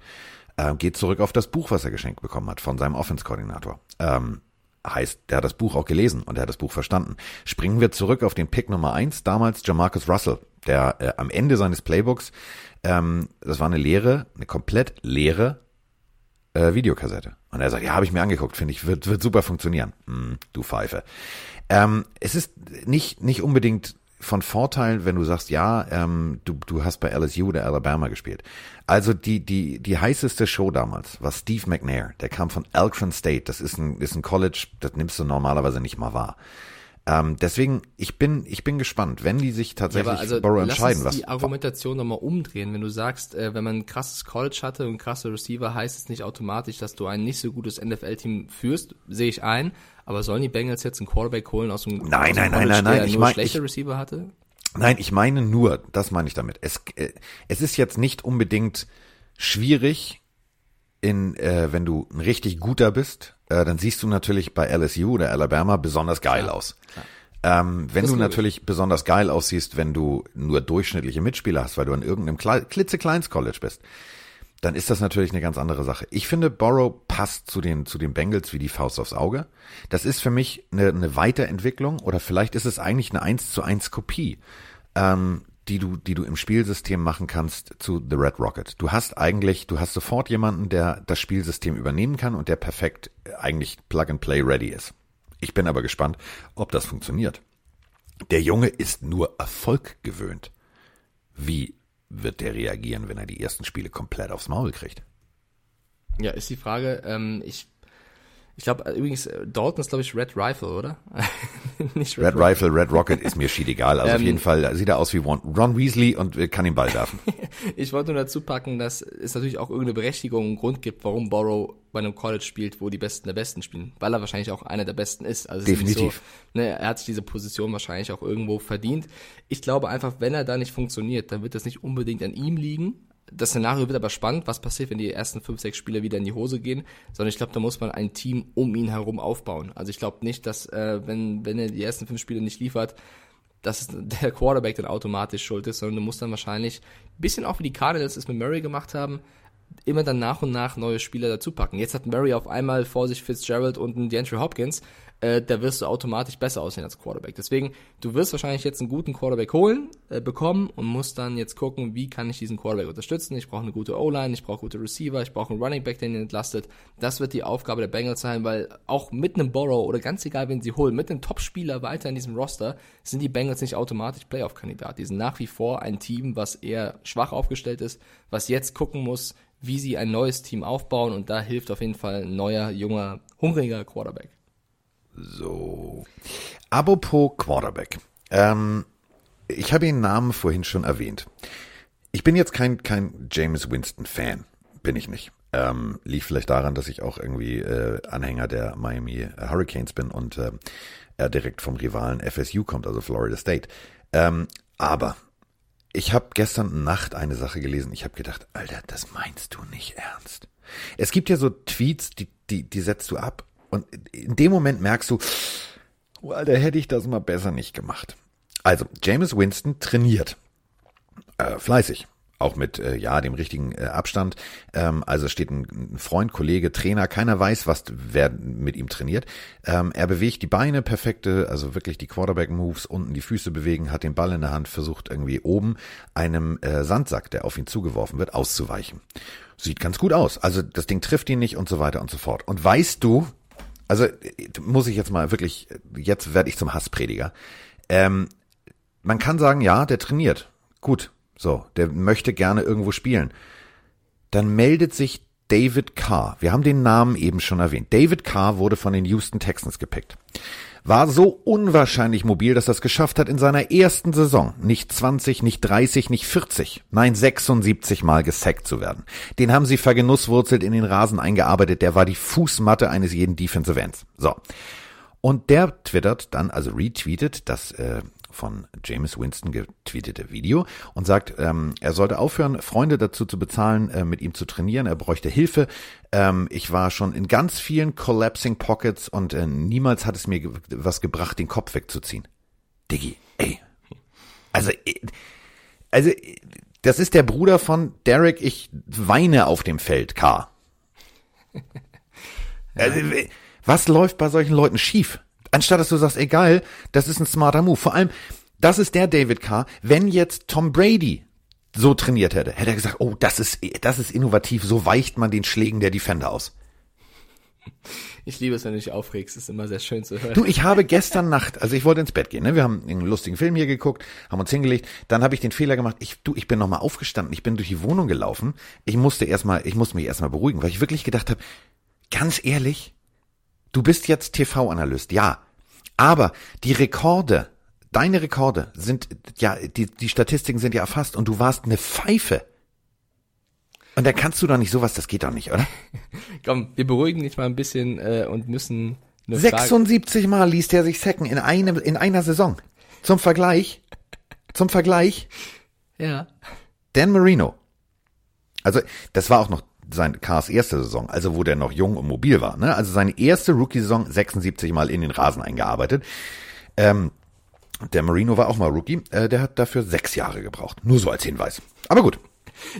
Äh, geht zurück auf das Buch, was er geschenkt bekommen hat von seinem Offense-Koordinator. Ähm, heißt, der hat das Buch auch gelesen und er hat das Buch verstanden. Springen wir zurück auf den Pick Nummer eins, damals Jamarcus Russell, der äh, am Ende seines Playbooks, ähm, das war eine leere, eine komplett leere äh, Videokassette. Und er sagt, ja, habe ich mir angeguckt, finde ich, wird, wird super funktionieren. Hm, du Pfeife. Ähm, es ist nicht, nicht unbedingt von Vorteil, wenn du sagst, ja, ähm, du, du hast bei LSU oder Alabama gespielt. Also die, die, die heißeste Show damals war Steve McNair. Der kam von Elkron State. Das ist ein, ist ein College, das nimmst du normalerweise nicht mal wahr. Ähm, deswegen, ich bin, ich bin gespannt, wenn die sich Ja, tatsächlich aber also Burrow lass entscheiden, uns was, die Argumentation nochmal umdrehen. Wenn du sagst, äh, wenn man ein krasses College hatte und krasse Receiver, heißt es nicht automatisch, dass du ein nicht so gutes NFL-Team führst, sehe ich ein. Aber sollen die Bengals jetzt einen Quarterback holen aus dem, Nein, aus dem nein, nein, College, nein, nein, der ich nur mein- schlechte ich- Receiver hatte? Nein, ich meine nur, das meine ich damit. Es, äh, es ist jetzt nicht unbedingt schwierig, in, äh, wenn du ein richtig guter bist, äh, dann siehst du natürlich bei LSU oder Alabama besonders geil Klar, aus. Ähm, wenn Das du glaub ich. natürlich besonders geil aussiehst, wenn du nur durchschnittliche Mitspieler hast, weil du an irgendeinem Kle klitzekleins College bist, dann ist das natürlich eine ganz andere Sache. Ich finde, Borrow passt zu den, zu den Bengals wie die Faust aufs Auge. Das ist für mich eine, eine Weiterentwicklung oder vielleicht ist es eigentlich eine 1 zu 1 Kopie, ähm, die du, die du im Spielsystem machen kannst zu The Red Rocket. Du hast eigentlich, du hast sofort jemanden, der das Spielsystem übernehmen kann und der perfekt äh, eigentlich Plug and Play ready ist. Ich bin aber gespannt, ob das funktioniert. Der Junge ist nur Erfolg gewöhnt. Wie wird der reagieren, wenn er die ersten Spiele komplett aufs Maul kriegt? Ja, ist die Frage. Ähm, ich ich glaube übrigens, äh, Dalton ist, glaube ich, Red Rifle, oder? Nicht Red, Red Rifle, Red Rocket ist mir schied egal. Also ähm, auf jeden Fall sieht er aus wie Ron Weasley und kann den Ball werfen. ich wollte nur dazu packen, dass es natürlich auch irgendeine Berechtigung, einen Grund gibt, warum Borrow bei einem College spielt, wo die Besten der Besten spielen. Weil er wahrscheinlich auch einer der Besten ist. Also Definitiv. So, ne, er hat sich diese Position wahrscheinlich auch irgendwo verdient. Ich glaube einfach, wenn er da nicht funktioniert, dann wird das nicht unbedingt an ihm liegen, das Szenario wird aber spannend, was passiert, wenn die ersten fünf, sechs Spieler wieder in die Hose gehen, sondern ich glaube, da muss man ein Team um ihn herum aufbauen. Also ich glaube nicht, dass äh, wenn, wenn er die ersten fünf Spiele nicht liefert, dass der Quarterback dann automatisch schuld ist, sondern du musst dann wahrscheinlich ein bisschen auch wie die Cardinals es mit Murray gemacht haben, immer dann nach und nach neue Spieler dazu packen. Jetzt hat Murray auf einmal vor sich Fitzgerald und einen DeAndre Hopkins, äh, da wirst du automatisch besser aussehen als Quarterback. Deswegen, du wirst wahrscheinlich jetzt einen guten Quarterback holen, äh, bekommen und musst dann jetzt gucken, wie kann ich diesen Quarterback unterstützen. Ich brauche eine gute O-Line, ich brauche gute Receiver, ich brauche einen Running Back, der ihn entlastet. Das wird die Aufgabe der Bengals sein, weil auch mit einem Borrow oder ganz egal, wen sie holen, mit einem Top-Spieler weiter in diesem Roster, sind die Bengals nicht automatisch Playoff-Kandidat. Die sind nach wie vor ein Team, was eher schwach aufgestellt ist, was jetzt gucken muss, wie sie ein neues Team aufbauen und da hilft auf jeden Fall ein neuer, junger, hungriger Quarterback. So. Apropos Quarterback. Ähm, ich habe den Namen vorhin schon erwähnt. Ich bin jetzt kein, kein James Winston-Fan. Bin ich nicht. Ähm, liegt vielleicht daran, dass ich auch irgendwie äh, Anhänger der Miami Hurricanes bin und äh, er direkt vom Rivalen FSU kommt, also Florida State. Ähm, aber ich habe gestern Nacht eine Sache gelesen. Ich habe gedacht, Alter, das meinst du nicht ernst. Es gibt ja so Tweets, die, die, die setzt du ab und in dem Moment merkst du, oh, Alter, hätte ich das mal besser nicht gemacht. Also, James Winston trainiert. Äh, fleißig. Auch mit, äh, ja, dem richtigen äh, Abstand. Ähm, also steht ein, ein Freund, Kollege, Trainer, keiner weiß, was wer mit ihm trainiert. Ähm, er bewegt die Beine perfekte, also wirklich die Quarterback-Moves, unten die Füße bewegen, hat den Ball in der Hand, versucht irgendwie oben einem äh, Sandsack, der auf ihn zugeworfen wird, auszuweichen. Sieht ganz gut aus. Also das Ding trifft ihn nicht und so weiter und so fort. Und weißt du, also muss ich jetzt mal wirklich, jetzt werde ich zum Hassprediger. Ähm, man kann sagen, ja, der trainiert. Gut, so, der möchte gerne irgendwo spielen. Dann meldet sich David Carr. Wir haben den Namen eben schon erwähnt. David Carr wurde von den Houston Texans gepickt war so unwahrscheinlich mobil, dass er es geschafft hat, in seiner ersten Saison nicht 20, nicht 30, nicht 40, nein 76 Mal gesackt zu werden. Den haben sie vergenusswurzelt in den Rasen eingearbeitet, der war die Fußmatte eines jeden Defensive Ends. So. Und der twittert dann, also retweetet, dass äh, von James Winston getweetete Video und sagt, ähm, er sollte aufhören, Freunde dazu zu bezahlen, äh, mit ihm zu trainieren. Er bräuchte Hilfe. Ähm, ich war schon in ganz vielen Collapsing Pockets und äh, niemals hat es mir ge was gebracht, den Kopf wegzuziehen. Diggi, ey. Also, äh, also, das ist der Bruder von Derek, ich weine auf dem Feld, K. Also, was läuft bei solchen Leuten schief? Anstatt dass du sagst, egal, das ist ein smarter Move. Vor allem, das ist der David Carr. Wenn jetzt Tom Brady so trainiert hätte, hätte er gesagt, oh, das ist, das ist innovativ, so weicht man den Schlägen der Defender aus. Ich liebe es, wenn du dich aufregst, ist immer sehr schön zu hören. Du, ich habe gestern Nacht, also ich wollte ins Bett gehen, ne? wir haben einen lustigen Film hier geguckt, haben uns hingelegt, dann habe ich den Fehler gemacht, ich, du, ich bin nochmal aufgestanden, ich bin durch die Wohnung gelaufen, ich musste erstmal, ich musste mich erstmal beruhigen, weil ich wirklich gedacht habe, ganz ehrlich, Du bist jetzt TV-Analyst, ja. Aber die Rekorde, deine Rekorde sind, ja, die, die Statistiken sind ja erfasst und du warst eine Pfeife. Und da kannst du doch nicht sowas, das geht doch nicht, oder? Komm, wir beruhigen dich mal ein bisschen äh, und müssen. 76 Frage Mal liest er sich Sacken in, einem, in einer Saison. Zum Vergleich, zum Vergleich. Ja. Dan Marino. Also, das war auch noch sein Cars erste Saison, also wo der noch jung und mobil war. Ne? Also seine erste Rookie-Saison 76 Mal in den Rasen eingearbeitet. Ähm, der Marino war auch mal Rookie. Äh, der hat dafür sechs Jahre gebraucht. Nur so als Hinweis. Aber gut.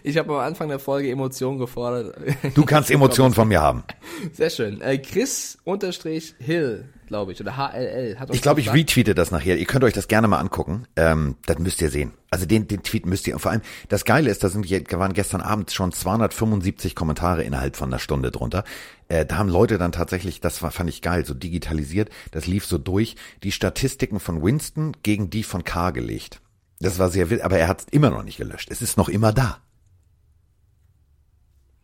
Ich habe am Anfang der Folge Emotionen gefordert. Du kannst Emotionen von mir haben. Sehr schön. Äh, Chris unterstrich Hill, glaube ich, oder HLL. Hat ich glaube, ich retweete das nachher. Ihr könnt euch das gerne mal angucken. Ähm, das müsst ihr sehen. Also den, den Tweet müsst ihr. Und vor allem, das Geile ist, da sind, waren gestern Abend schon 275 Kommentare innerhalb von einer Stunde drunter. Äh, da haben Leute dann tatsächlich, das war, fand ich geil, so digitalisiert, das lief so durch, die Statistiken von Winston gegen die von K gelegt. Das war sehr wild, aber er hat es immer noch nicht gelöscht. Es ist noch immer da.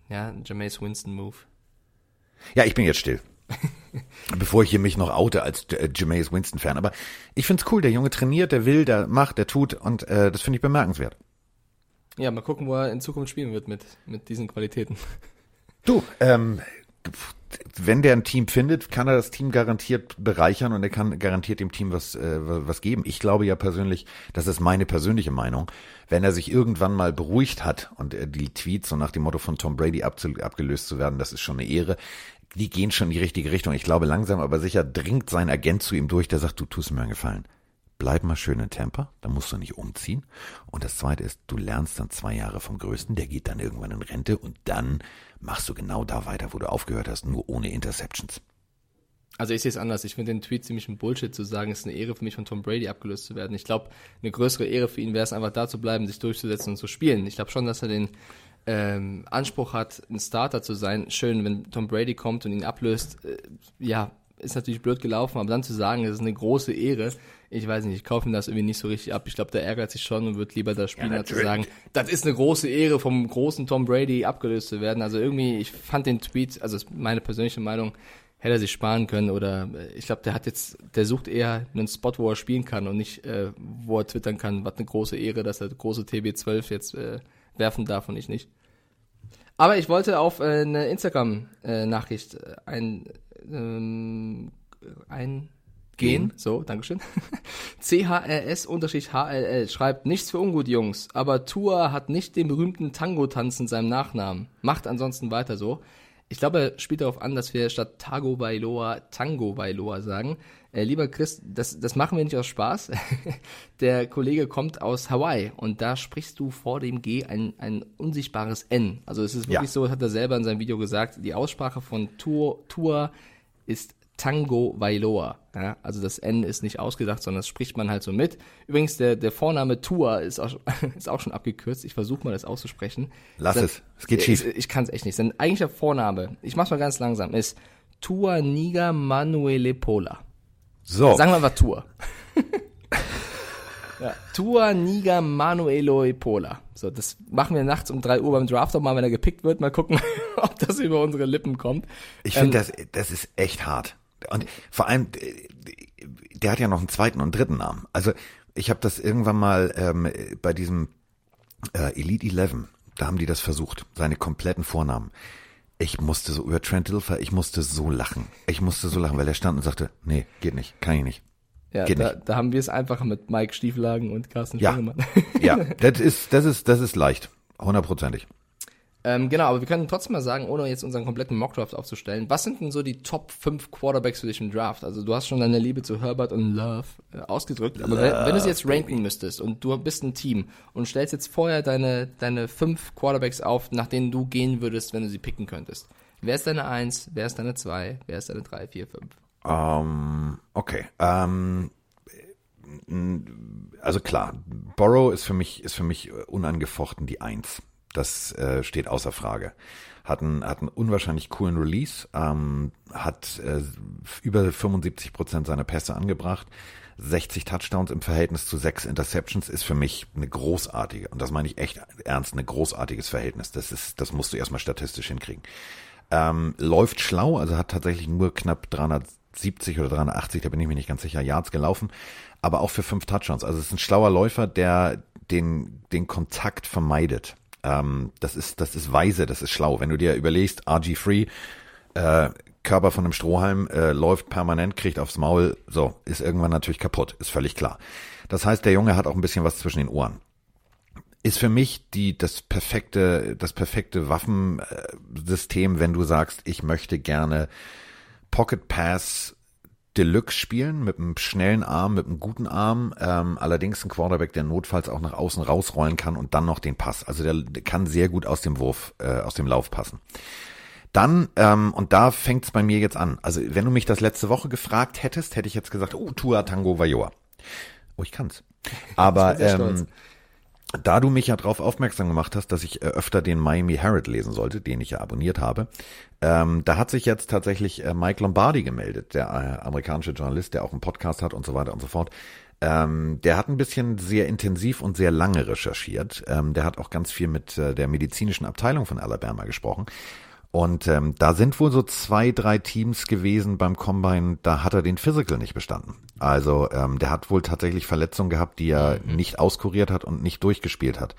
Ja, Jameis Winston Move. Ja, ich bin jetzt still. Bevor ich hier mich noch oute als äh, Jameis Winston-Fan. Aber ich find's cool, der Junge trainiert, der will, der macht, der tut und äh, das finde ich bemerkenswert. Ja, mal gucken, wo er in Zukunft spielen wird mit, mit diesen Qualitäten. Du, ähm, wenn der ein Team findet, kann er das Team garantiert bereichern und er kann garantiert dem Team was, äh, was geben. Ich glaube ja persönlich, das ist meine persönliche Meinung, wenn er sich irgendwann mal beruhigt hat und äh, die Tweets so nach dem Motto von Tom Brady abgelöst zu werden, das ist schon eine Ehre. Die gehen schon in die richtige Richtung. Ich glaube, langsam aber sicher dringt sein Agent zu ihm durch, der sagt, du tust mir einen Gefallen bleib mal schön in Tampa, da musst du nicht umziehen. Und das zweite ist, du lernst dann zwei Jahre vom Größten, der geht dann irgendwann in Rente und dann machst du genau da weiter, wo du aufgehört hast, nur ohne Interceptions. Also ich sehe es anders. Ich finde den Tweet ziemlich ein Bullshit zu sagen, es ist eine Ehre für mich von Tom Brady abgelöst zu werden. Ich glaube, eine größere Ehre für ihn wäre es einfach da zu bleiben, sich durchzusetzen und zu spielen. Ich glaube schon, dass er den ähm, Anspruch hat, ein Starter zu sein. Schön, wenn Tom Brady kommt und ihn ablöst. Äh, ja, ist natürlich blöd gelaufen, aber dann zu sagen, es ist eine große Ehre, ich weiß nicht, ich kaufe ihm das irgendwie nicht so richtig ab. Ich glaube, der ärgert sich schon und wird lieber das spielen, ja, zu sagen, das ist eine große Ehre, vom großen Tom Brady abgelöst zu werden. Also irgendwie, ich fand den Tweet, also meine persönliche Meinung, hätte er sich sparen können oder äh, ich glaube, der hat jetzt, der sucht eher einen Spot, wo er spielen kann und nicht, äh, wo er twittern kann, was eine große Ehre, dass er große TB12 jetzt äh, werfen darf und ich nicht. Aber ich wollte auf äh, eine Instagram-Nachricht äh, ein, ähm, ein Gehen, so, Dankeschön. CHRS-HLL schreibt, nichts für ungut, Jungs, aber Tua hat nicht den berühmten Tango-Tanz in seinem Nachnamen. Macht ansonsten weiter so. Ich glaube, er spielt darauf an, dass wir statt Tago Bailoa Tango Bailoa sagen. Äh, lieber Chris, das, das machen wir nicht aus Spaß. Der Kollege kommt aus Hawaii und da sprichst du vor dem G ein, ein unsichtbares N. Also es ist wirklich ja. so, hat er selber in seinem Video gesagt, die Aussprache von Tua, Tua ist Tango Vailoa. Ja, also das N ist nicht ausgedacht, sondern das spricht man halt so mit. Übrigens, der, der Vorname Tua ist auch, ist auch schon abgekürzt. Ich versuche mal das auszusprechen. Lass es, es geht schief. Ich, ich kann es echt nicht. Sein eigentlicher Vorname, ich mach's mal ganz langsam, ist Tua Niga Manuele Pola. So. Sagen wir mal Tua. ja, Tua Niga Manuelo Pola. So, das machen wir nachts um drei Uhr beim Draft auch mal, wenn er gepickt wird. Mal gucken, ob das über unsere Lippen kommt. Ich finde, ähm, das, das ist echt hart. Und vor allem, der hat ja noch einen zweiten und dritten Namen. Also ich habe das irgendwann mal ähm, bei diesem äh, Elite 11, da haben die das versucht, seine kompletten Vornamen. Ich musste so über Trent Dilfer, ich musste so lachen. Ich musste so lachen, weil er stand und sagte, nee, geht nicht, kann ich nicht. Ja, geht da, nicht. da haben wir es einfach mit Mike Stieflagen und Carsten ja. Ja, das ist, das ist, das ist leicht. Hundertprozentig. Ähm, genau, aber wir können trotzdem mal sagen, ohne jetzt unseren kompletten Mockdraft aufzustellen, was sind denn so die Top 5 Quarterbacks für dich im Draft? Also du hast schon deine Liebe zu Herbert und Love äh, ausgedrückt, aber Love, wenn, wenn du sie jetzt ranken baby. müsstest und du bist ein Team und stellst jetzt vorher deine, deine fünf Quarterbacks auf, nach denen du gehen würdest, wenn du sie picken könntest. Wer ist deine 1, wer ist deine 2, wer ist deine 3, 4, 5? Um, okay. Um, also klar, Borrow ist für mich, ist für mich unangefochten die 1. Das äh, steht außer Frage. Hat einen, hat einen unwahrscheinlich coolen Release, ähm, hat äh, über 75 Prozent seiner Pässe angebracht. 60 Touchdowns im Verhältnis zu 6 Interceptions ist für mich eine großartige, und das meine ich echt ernst, ein großartiges Verhältnis. Das ist, das musst du erstmal statistisch hinkriegen. Ähm, läuft schlau, also hat tatsächlich nur knapp 370 oder 380, da bin ich mir nicht ganz sicher, Yards gelaufen, aber auch für fünf Touchdowns. Also es ist ein schlauer Läufer, der den, den Kontakt vermeidet. Ähm, das ist, das ist weise, das ist schlau. Wenn du dir überlegst, RG3, äh, Körper von einem Strohhalm, äh, läuft permanent, kriegt aufs Maul, so, ist irgendwann natürlich kaputt, ist völlig klar. Das heißt, der Junge hat auch ein bisschen was zwischen den Ohren. Ist für mich die, das perfekte, das perfekte Waffensystem, wenn du sagst, ich möchte gerne Pocket Pass Deluxe spielen, mit einem schnellen Arm, mit einem guten Arm, ähm, allerdings ein Quarterback, der notfalls auch nach außen rausrollen kann und dann noch den Pass. Also der, der kann sehr gut aus dem Wurf, äh, aus dem Lauf passen. Dann, ähm, und da fängt's bei mir jetzt an. Also wenn du mich das letzte Woche gefragt hättest, hätte ich jetzt gesagt, oh, Tua Tango Vajoa. Oh, ich kann's. Aber ähm, da du mich ja darauf aufmerksam gemacht hast, dass ich äh, öfter den Miami Herald lesen sollte, den ich ja abonniert habe, ähm, da hat sich jetzt tatsächlich äh, Mike Lombardi gemeldet, der äh, amerikanische Journalist, der auch einen Podcast hat und so weiter und so fort. Ähm, der hat ein bisschen sehr intensiv und sehr lange recherchiert. Ähm, der hat auch ganz viel mit äh, der medizinischen Abteilung von Alabama gesprochen. Und ähm, da sind wohl so zwei, drei Teams gewesen beim Combine, da hat er den Physical nicht bestanden. Also ähm, der hat wohl tatsächlich Verletzungen gehabt, die er mhm. nicht auskuriert hat und nicht durchgespielt hat.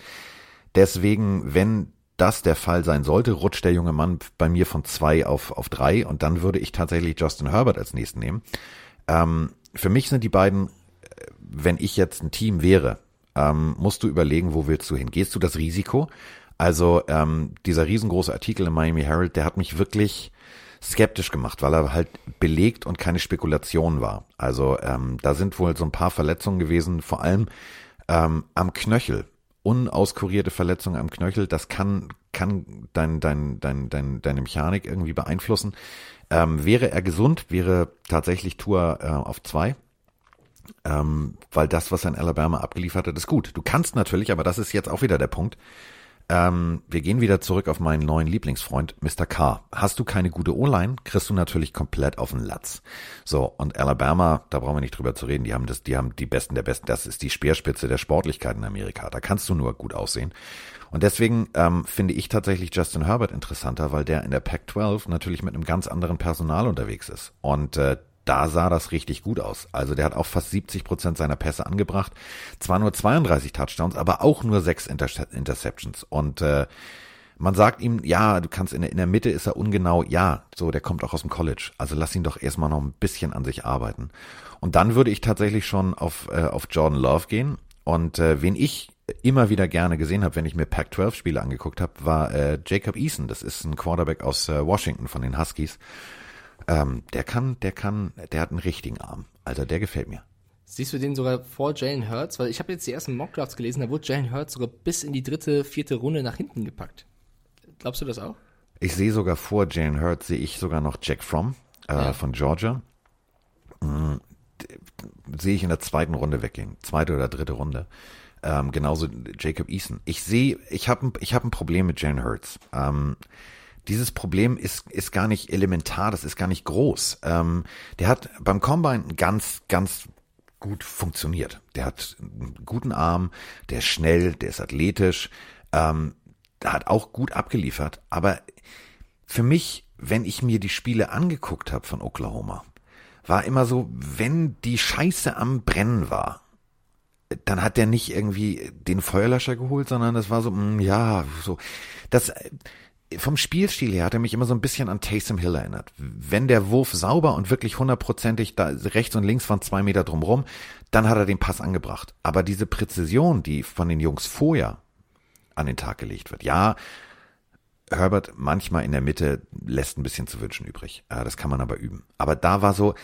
Deswegen, wenn das der Fall sein sollte, rutscht der junge Mann bei mir von zwei auf, auf drei und dann würde ich tatsächlich Justin Herbert als nächsten nehmen. Ähm, für mich sind die beiden, äh, wenn ich jetzt ein Team wäre, ähm, musst du überlegen, wo willst du hin? Gehst du das Risiko? Also ähm, dieser riesengroße Artikel im Miami Herald, der hat mich wirklich skeptisch gemacht, weil er halt belegt und keine Spekulation war. Also ähm, da sind wohl so ein paar Verletzungen gewesen, vor allem ähm, am Knöchel. Unauskurierte Verletzungen am Knöchel, das kann, kann dein, dein, dein, dein, deine Mechanik irgendwie beeinflussen. Ähm, wäre er gesund, wäre tatsächlich Tour äh, auf zwei. Ähm, weil das, was er in Alabama abgeliefert hat, ist gut. Du kannst natürlich, aber das ist jetzt auch wieder der Punkt, ähm, wir gehen wieder zurück auf meinen neuen Lieblingsfreund, Mr. Carr. Hast du keine gute O-Line, kriegst du natürlich komplett auf den Latz. So, und Alabama, da brauchen wir nicht drüber zu reden, die haben das, die haben die Besten der Besten. Das ist die Speerspitze der Sportlichkeit in Amerika. Da kannst du nur gut aussehen. Und deswegen ähm, finde ich tatsächlich Justin Herbert interessanter, weil der in der Pac-12 natürlich mit einem ganz anderen Personal unterwegs ist. Und äh, da sah das richtig gut aus. Also der hat auch fast 70 Prozent seiner Pässe angebracht. Zwar nur 32 Touchdowns, aber auch nur sechs Inter Interceptions. Und äh, man sagt ihm, ja, du kannst in der, in der Mitte ist er ungenau. Ja, so, der kommt auch aus dem College. Also lass ihn doch erstmal noch ein bisschen an sich arbeiten. Und dann würde ich tatsächlich schon auf, äh, auf Jordan Love gehen. Und äh, wen ich immer wieder gerne gesehen habe, wenn ich mir Pac-12-Spiele angeguckt habe, war äh, Jacob Eason. Das ist ein Quarterback aus äh, Washington von den Huskies. Ähm, der kann, der kann, der hat einen richtigen Arm. Also der gefällt mir. Siehst du den sogar vor Jalen Hurts? Weil ich habe jetzt die ersten Mockdrafts gelesen, da wurde Jalen Hurts sogar bis in die dritte, vierte Runde nach hinten gepackt. Glaubst du das auch? Ich sehe sogar vor Jalen Hurts, sehe ich sogar noch Jack Fromm äh, ja. von Georgia. Mhm. Sehe ich in der zweiten Runde weggehen. Zweite oder dritte Runde. Ähm, genauso Jacob Eason. Ich sehe, ich habe ich hab ein Problem mit Jalen Hurts. Ähm, dieses Problem ist, ist gar nicht elementar, das ist gar nicht groß. Ähm, der hat beim Combine ganz, ganz gut funktioniert. Der hat einen guten Arm, der ist schnell, der ist athletisch, ähm, der hat auch gut abgeliefert. Aber für mich, wenn ich mir die Spiele angeguckt habe von Oklahoma, war immer so, wenn die Scheiße am Brennen war, dann hat der nicht irgendwie den Feuerlöscher geholt, sondern das war so, mh, mm, ja, so. Das, vom Spielstil her hat er mich immer so ein bisschen an Taysom Hill erinnert. Wenn der Wurf sauber und wirklich hundertprozentig da rechts und links von zwei Meter drumrum, dann hat er den Pass angebracht. Aber diese Präzision, die von den Jungs vorher an den Tag gelegt wird, ja, Herbert manchmal in der Mitte lässt ein bisschen zu wünschen übrig. Das kann man aber üben. Aber da war so,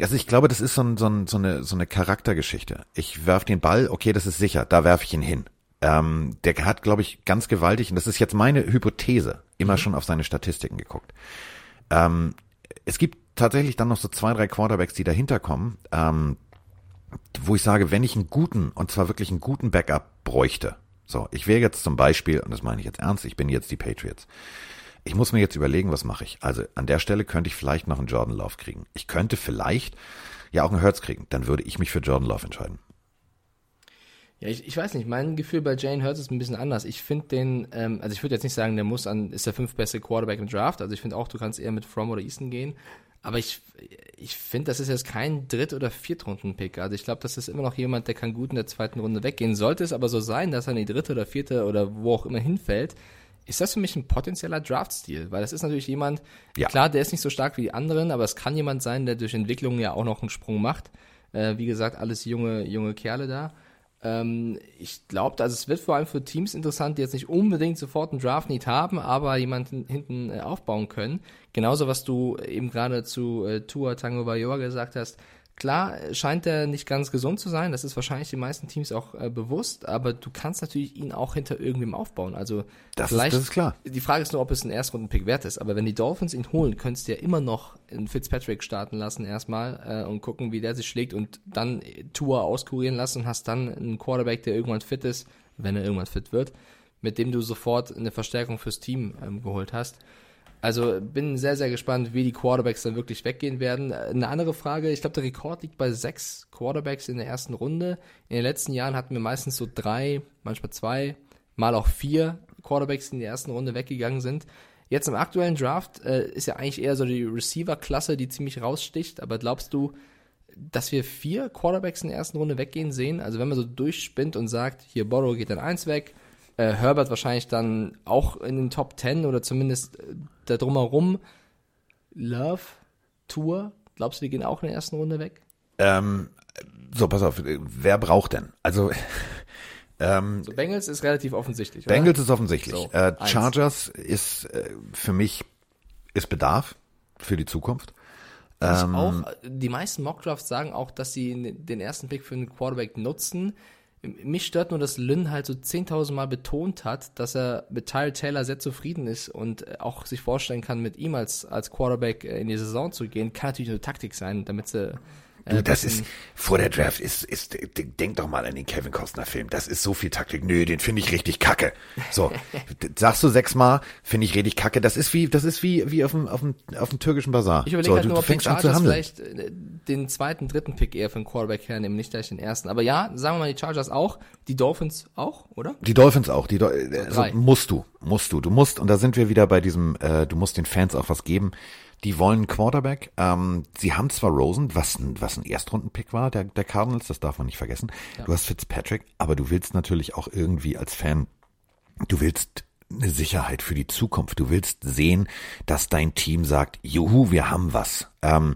also ich glaube, das ist so, ein, so, ein, so, eine, so eine Charaktergeschichte. Ich werf den Ball, okay, das ist sicher, da werfe ich ihn hin. Ähm, der hat, glaube ich, ganz gewaltig, und das ist jetzt meine Hypothese, immer mhm. schon auf seine Statistiken geguckt. Ähm, es gibt tatsächlich dann noch so zwei, drei Quarterbacks, die dahinter kommen, ähm, wo ich sage, wenn ich einen guten, und zwar wirklich einen guten Backup bräuchte, so, ich wäre jetzt zum Beispiel, und das meine ich jetzt ernst, ich bin jetzt die Patriots. Ich muss mir jetzt überlegen, was mache ich. Also an der Stelle könnte ich vielleicht noch einen Jordan Love kriegen. Ich könnte vielleicht ja auch einen Hertz kriegen. Dann würde ich mich für Jordan Love entscheiden. Ja, ich, ich weiß nicht, mein Gefühl bei Jane Hurts ist ein bisschen anders. Ich finde den, ähm, also ich würde jetzt nicht sagen, der muss an, ist der fünf beste Quarterback im Draft. Also ich finde auch, du kannst eher mit From oder Easton gehen. Aber ich, ich finde, das ist jetzt kein Dritt- oder Viertrunden-Pick. Also ich glaube, das ist immer noch jemand, der kann gut in der zweiten Runde weggehen. Sollte es aber so sein, dass er in die dritte oder vierte oder wo auch immer hinfällt, ist das für mich ein potenzieller Draft-Stil. Weil das ist natürlich jemand, ja. klar, der ist nicht so stark wie die anderen, aber es kann jemand sein, der durch Entwicklung ja auch noch einen Sprung macht. Äh, wie gesagt, alles junge, junge Kerle da. Ähm, ich glaube, also es wird vor allem für Teams interessant, die jetzt nicht unbedingt sofort einen Draft-Need haben, aber jemanden hinten äh, aufbauen können. Genauso, was du eben gerade zu äh, Tua Tango Bayoa gesagt hast. Klar scheint er nicht ganz gesund zu sein, das ist wahrscheinlich den meisten Teams auch äh, bewusst, aber du kannst natürlich ihn auch hinter irgendwem aufbauen. Also das vielleicht, ist, das ist klar. Die Frage ist nur, ob es ein Erstrunden-Pick wert ist, aber wenn die Dolphins ihn holen, könntest du ja immer noch einen Fitzpatrick starten lassen erstmal äh, und gucken, wie der sich schlägt und dann Tour auskurieren lassen und hast dann einen Quarterback, der irgendwann fit ist, wenn er irgendwann fit wird, mit dem du sofort eine Verstärkung fürs Team ähm, geholt hast. Also bin sehr, sehr gespannt, wie die Quarterbacks dann wirklich weggehen werden. Eine andere Frage, ich glaube, der Rekord liegt bei sechs Quarterbacks in der ersten Runde. In den letzten Jahren hatten wir meistens so drei, manchmal zwei, mal auch vier Quarterbacks, die in der ersten Runde weggegangen sind. Jetzt im aktuellen Draft äh, ist ja eigentlich eher so die Receiver-Klasse, die ziemlich raussticht. Aber glaubst du, dass wir vier Quarterbacks in der ersten Runde weggehen sehen? Also wenn man so durchspinnt und sagt, hier Borrow geht dann eins weg, äh, Herbert wahrscheinlich dann auch in den Top 10 oder zumindest äh, da drumherum. Love, Tour, glaubst du, die gehen auch in der ersten Runde weg? Ähm, so, pass auf, wer braucht denn? Also ähm, so, Bengals ist relativ offensichtlich. Oder? Bengals ist offensichtlich. So, äh, Chargers ist äh, für mich ist Bedarf für die Zukunft. Ähm, auch, die meisten Mockdrafts sagen auch, dass sie den ersten Pick für einen Quarterback nutzen. Mich stört nur, dass Lynn halt so 10.000 Mal betont hat, dass er mit Tyrell Taylor sehr zufrieden ist und auch sich vorstellen kann, mit ihm als, als Quarterback in die Saison zu gehen. Kann natürlich eine Taktik sein, damit sie Du, äh, das ist, vor der Draft ist, ist, denk doch mal an den Kevin Costner Film. Das ist so viel Taktik. Nö, den finde ich richtig kacke. So, sagst du sechsmal, finde ich richtig kacke. Das ist wie, das ist wie, wie auf dem, auf dem, auf dem türkischen Bazar. Ich überlege so, halt du, nur, ob die Chargers vielleicht äh, den zweiten, dritten Pick eher für den Quarterback hernehmen, nicht gleich den ersten. Aber ja, sagen wir mal die Chargers auch, die Dolphins auch, oder? Die Dolphins auch. Die, also musst du, musst du, du musst, und da sind wir wieder bei diesem, äh, du musst den Fans auch was geben. Die wollen Quarterback. Ähm, sie haben zwar Rosen, was ein, was ein Erstrundenpick war, der, der Cardinals, das darf man nicht vergessen. Ja. Du hast Fitzpatrick, aber du willst natürlich auch irgendwie als Fan, du willst eine Sicherheit für die Zukunft. Du willst sehen, dass dein Team sagt, juhu, wir haben was. Ähm,